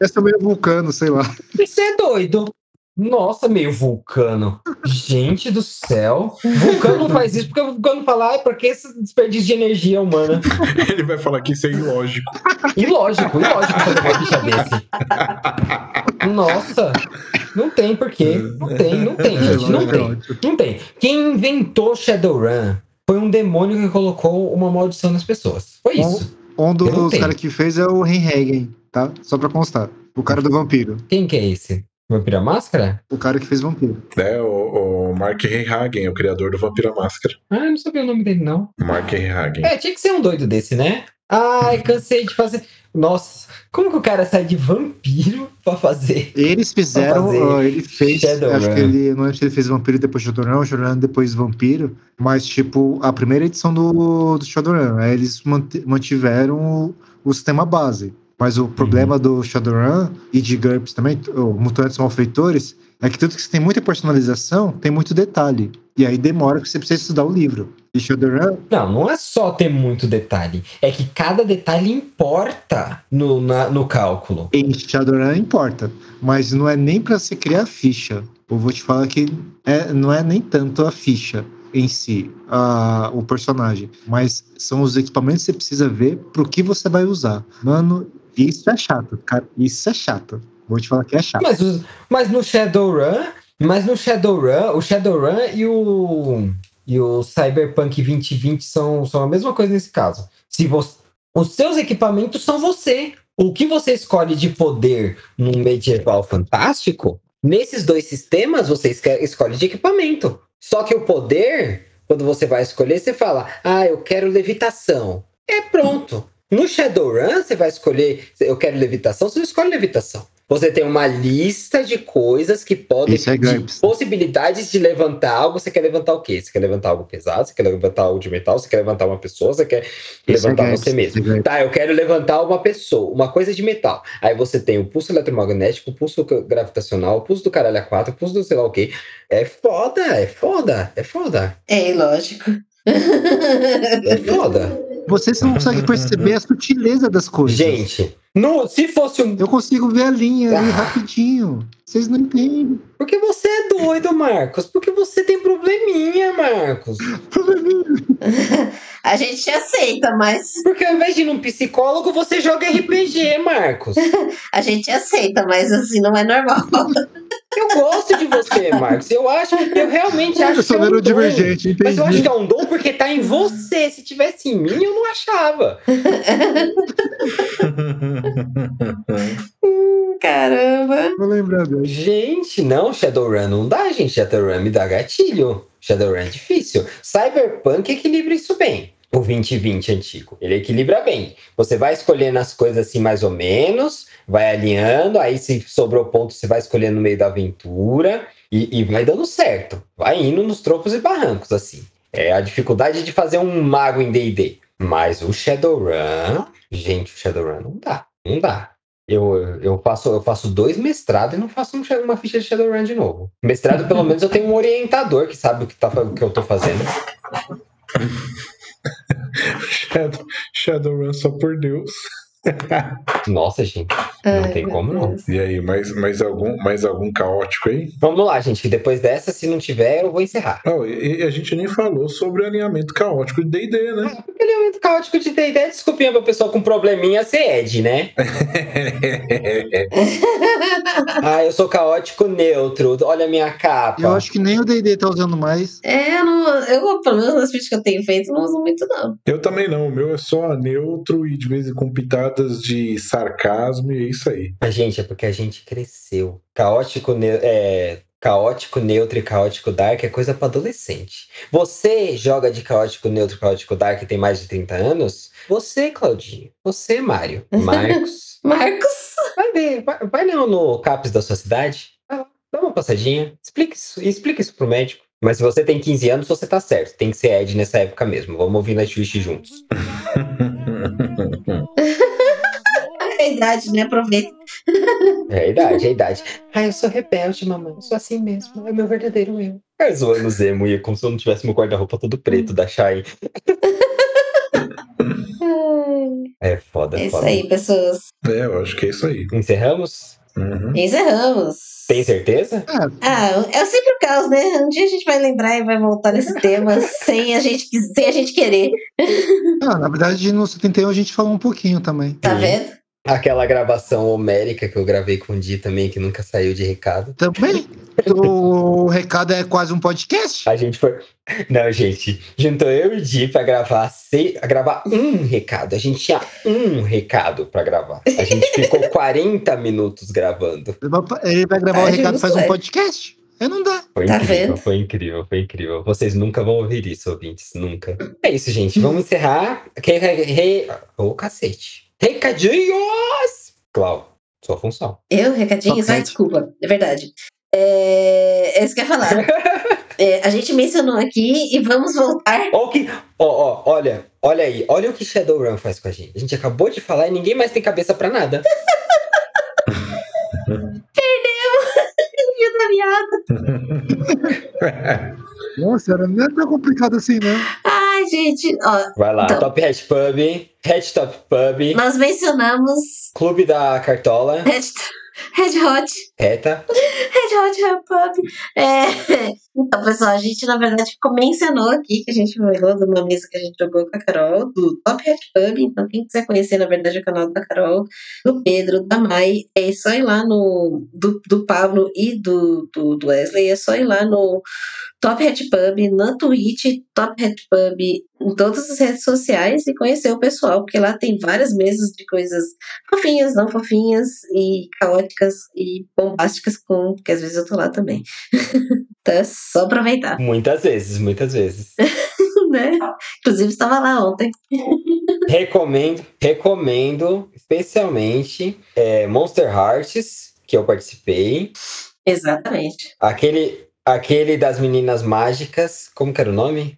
Essa meio vulcano, sei lá. Você é doido. Nossa, meio vulcano. Gente do céu. Vulcano não faz isso porque o vulcano fala, ai, por que esse desperdício de energia humana? Ele vai falar que isso é ilógico. Ilógico, ilógico fazer uma ficha desse. Nossa, não tem porquê. Não tem, não tem, gente, não tem. Não tem. Quem inventou Shadowrun foi um demônio que colocou uma maldição nas pessoas. Foi isso. Um dos caras que fez é o Reinhagen, tá? Só pra constar. O cara do vampiro. Quem que é esse? Vampira Máscara? O cara que fez vampiro. É o, o Mark Rehagen, o criador do Vampira Máscara. Ah, eu não sabia o nome dele, não. Mark Rehagen. É, tinha que ser um doido desse, né? Ai, cansei de fazer. Nossa, como que o cara sai de vampiro pra fazer? Eles fizeram, fazer ele fez, acho que ele, não lembro se ele fez vampiro depois Shadowrun, ou Shadowrun depois vampiro, mas tipo, a primeira edição do, do Shadowrun, aí eles mantiveram o, o sistema base. Mas o problema do Shadowrun e de GURPS também, o Mutantes Malfeitores, é que tudo que você tem muita personalização tem muito detalhe. E aí demora porque você precisa estudar o livro. E Shadowrun, Não, não é só ter muito detalhe. É que cada detalhe importa no, na- no cálculo. em Shadowrun importa, mas não é nem pra você criar a ficha. Eu vou te falar que é, não é nem tanto a ficha em si, a, o personagem, mas são os equipamentos que você precisa ver pro que você vai usar. Mano, isso é chato, cara. Isso é chato. Vou te falar que é chato. Mas, mas no Shadowrun, mas no Shadowrun, o Shadowrun e o e o Cyberpunk 2020 são, são a mesma coisa nesse caso. Se você, os seus equipamentos são você. O que você escolhe de poder num medieval fantástico, nesses dois sistemas você escolhe de equipamento. Só que o poder, quando você vai escolher, você fala: "Ah, eu quero levitação". É pronto. No Shadowrun, você vai escolher, eu quero levitação, você escolhe levitação. Você tem uma lista de coisas que podem. É de possibilidades de levantar algo. Você quer levantar o quê? Você quer levantar algo pesado? Você quer levantar algo de metal? Você quer levantar uma pessoa? Você quer Isso é levantar GURPS, você mesmo? é. Tá, eu quero levantar uma pessoa, uma coisa de metal. Aí você tem o pulso eletromagnético, o pulso gravitacional, o pulso do caralho a 4, o pulso do sei lá o quê. É foda, é foda, é foda, É, lógico. é foda. Vocês não conseguem perceber a sutileza das coisas. Gente, no, se fosse um. Eu consigo ver a linha ali Ah. rapidinho. Vocês não entendem. Porque você é doido, Marcos. Porque você tem probleminha, Marcos. A gente aceita, mas Porque ao invés de ir num psicólogo, você joga RPG, Marcos. a gente aceita, mas assim não é normal. Eu gosto de você, Marcos. Eu acho, eu realmente acho Eu sou que é um dom. neurodivergente, Mas eu acho que é um dom porque tá em você. Se tivesse em mim, eu não achava. Caramba. Vou lembrar dele. Gente, não, Shadowrun não dá, gente. Shadowrun me dá gatilho. Shadowrun é difícil. Cyberpunk equilibra isso bem. O 2020 antigo. Ele equilibra bem. Você vai escolhendo as coisas assim, mais ou menos, vai alinhando, aí se sobrou ponto, você vai escolhendo no meio da aventura e, e vai dando certo. Vai indo nos trocos e barrancos, assim. É a dificuldade de fazer um mago em D&D. Mas o Shadowrun, gente, o Shadowrun não dá. Não dá. Eu, eu, faço, eu faço dois mestrados e não faço um uma ficha de Shadowrun de novo. Mestrado, pelo menos, eu tenho um orientador que sabe o que, tá, o que eu tô fazendo. Shadow, Shadowrun só por Deus. Nossa, gente. Não Ai, tem meu como não. E aí, mais, mais, algum, mais algum caótico aí? Vamos lá, gente. Depois dessa, se não tiver, eu vou encerrar. Oh, e, e a gente nem falou sobre o alinhamento caótico de D&D, né? Aquele momento caótico de ideia, desculpinha pra pessoa com probleminha ser Ed, né? Ah, eu sou caótico neutro. Olha a minha capa. Eu acho que nem o D&D tá usando mais. É, eu, não, eu, pelo menos nas vídeos que eu tenho feito, não uso muito, não. Eu também não, o meu é só neutro e de vez em quando pitadas de sarcasmo e é isso aí. Mas, gente, é porque a gente cresceu. Caótico, ne- é, caótico, neutro e caótico dark é coisa pra adolescente. Você joga de caótico, neutro, caótico dark e tem mais de 30 anos? Você, Claudinho. Você, Mário. Marcos. Marcos? vai ver. Vai, vai não no CAPES da sua cidade. Vai lá, dá uma passadinha. Explica isso. Explica isso pro médico. Mas se você tem 15 anos, você tá certo. Tem que ser Ed nessa época mesmo. Vamos ouvir Nightwish juntos. É a idade, né? Aproveita. É a idade, é a idade. Ai, eu sou rebelde, mamãe. Eu sou assim mesmo. É o meu verdadeiro eu. É zoando o Zemo, e como se eu não tivesse meu guarda-roupa todo preto da Shine. É foda, É isso foda. aí, pessoas. É, eu acho que é isso aí. Encerramos? Uhum. Encerramos. Tem certeza? Ah, é sempre o caos, né? Um dia a gente vai lembrar e vai voltar nesse tema sem a gente, sem a gente querer. Ah, na verdade, no 71 a gente falou um pouquinho também. Tá vendo? Aquela gravação homérica que eu gravei com o Di também, que nunca saiu de recado. Também. o recado é quase um podcast. A gente foi. Não, gente. Juntou eu e o Di pra gravar, se... a gravar um recado. A gente tinha um recado pra gravar. A gente ficou 40 minutos gravando. Ele vai- gravar o recado e faz um é. podcast. Aí não dá. Foi Tá incrível, vendo? foi incrível, foi incrível. Vocês nunca vão ouvir isso, ouvintes. Nunca. É isso, gente. Vamos encerrar. Re... Re... Re... Ô, cacete. Recadinhos! Clau, sua função. Eu, recadinhos? Ah, desculpa. É verdade. É, é isso que eu ia falar. É, a gente mencionou aqui e vamos voltar. Ó, que... ó, ó, olha, olha aí. Olha o que Shadowrun faz com a gente. A gente acabou de falar e ninguém mais tem cabeça pra nada. Fio da meada. Nossa, era- não é tão complicado assim, né? Ai, gente, ó, Vai lá, Então. Top Hat Pub, Hat Top Pub, nós mencionamos Clube da Cartola, Red, Red Hot, Reta. Red Hot Pub. É, então, pessoal, a gente na verdade mencionou aqui que a gente falou de uma mesa que a gente jogou com a Carol, do Top Hat Pub. Então, quem quiser conhecer, na verdade, o canal da Carol, do Pedro, da Mai, é só ir lá no. do, do Pablo e do, do, do Wesley, é só ir lá no Top Hat Pub, na Twitch, Top Hat Pub, em todas as redes sociais e conhecer o pessoal, porque lá tem várias mesas de coisas fofinhas, não fofinhas, e caóticas e bombásticas, com, porque às vezes eu tô lá também. então é só aproveitar, Muitas vezes, muitas vezes. né? Inclusive estava lá ontem. recomendo, recomendo, especialmente é, Monster Hearts, que eu participei. Exatamente. Aquele, aquele das meninas mágicas, como que era o nome?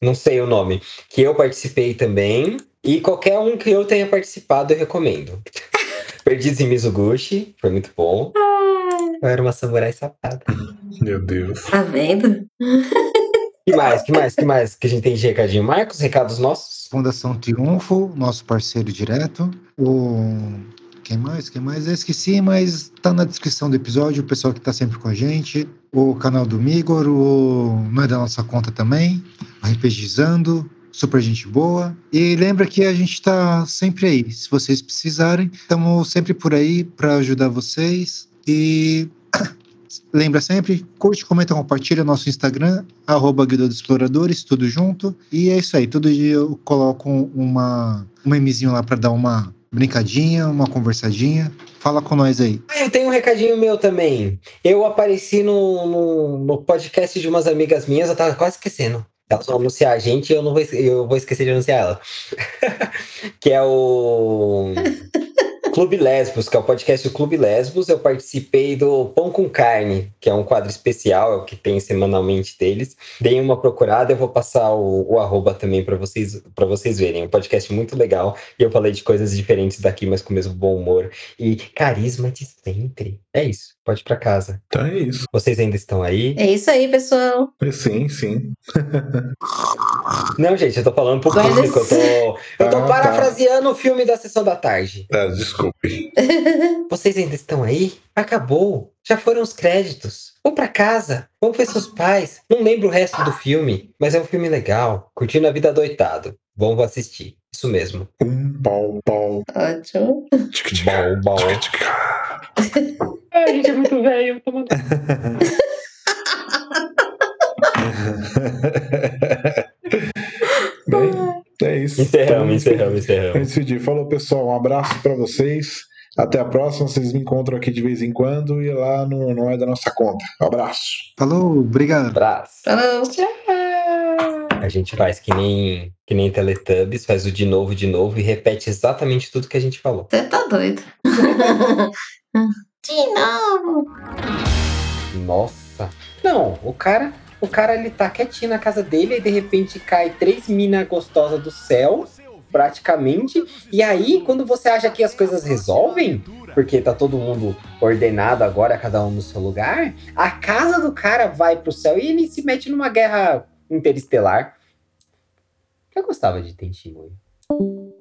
Não sei o nome. Que eu participei também. E qualquer um que eu tenha participado, eu recomendo. Perdidos em Mizuguchi, foi muito bom. Eu era uma samurai safada. Meu Deus. Tá vendo? Que mais, que mais, que mais que a gente tem de recadinho? Marcos, recados nossos? Fundação Triunfo, nosso parceiro direto. O. Quem mais? Quem mais? Eu esqueci, mas tá na descrição do episódio, o pessoal que tá sempre com a gente. O canal do Migor, o Não é da nossa conta também. O RPGizando, super gente boa. E lembra que a gente tá sempre aí. Se vocês precisarem, estamos sempre por aí para ajudar vocês. E lembra sempre, curte, comenta, compartilha nosso Instagram, arroba Guilda dos Exploradores, tudo junto. E é isso aí, todo dia eu coloco uma, um memezinho lá para dar uma brincadinha, uma conversadinha. Fala com nós aí. Ah, eu tenho um recadinho meu também. Eu apareci no, no, no podcast de umas amigas minhas, eu tava quase esquecendo. Elas vão anunciar a gente e eu não vou, eu vou esquecer de anunciar ela. que é o Clube Lesbos, que é o podcast do Clube Lesbos. Eu participei do Pão com Carne, que é um quadro especial é o que tem semanalmente deles. Deem uma procurada, eu vou passar o, o arroba também para vocês, pra vocês verem. É um podcast muito legal. E eu falei de coisas diferentes daqui, mas com o mesmo bom humor. E carisma de sempre. É isso, pode ir pra casa. Então é isso. Vocês ainda estão aí? É isso aí, pessoal. É, Sim, sim. Não, gente, eu tô falando pro Mas público. Eu tô, eu tô Ah, tá. parafraseando o filme da sessão da tarde. Ah, desculpe. Vocês ainda estão aí? Acabou. Já foram os créditos. Vão pra casa. Vão ver seus pais. Não lembro o resto do filme, mas é um filme legal. Curtindo a vida doitado. Vamos assistir. Isso mesmo. Um pau, pau. Ótimo. Tic, tic. Ai, a gente é muito velho. Toma... É isso. Encerramos, encerramos, encerramos. Antes de despedir, falou pessoal, um abraço pra vocês. Até a próxima, vocês me encontram aqui de vez em quando e lá não, não é da nossa conta. Um abraço. Falou, obrigado. Abraço. Falou. A gente faz que nem, que nem Teletubbies, faz o de novo, de novo e repete exatamente tudo que a gente falou. Você tá doido. De novo. Nossa. Não, o cara, o cara ele tá quietinho na casa dele e de repente cai três minas gostosas do céu, praticamente. E aí, quando você acha que as coisas resolvem, porque tá todo mundo ordenado agora, cada um no seu lugar, a casa do cara vai pro céu e ele se mete numa guerra interestelar. Eu gostava de Tenchi,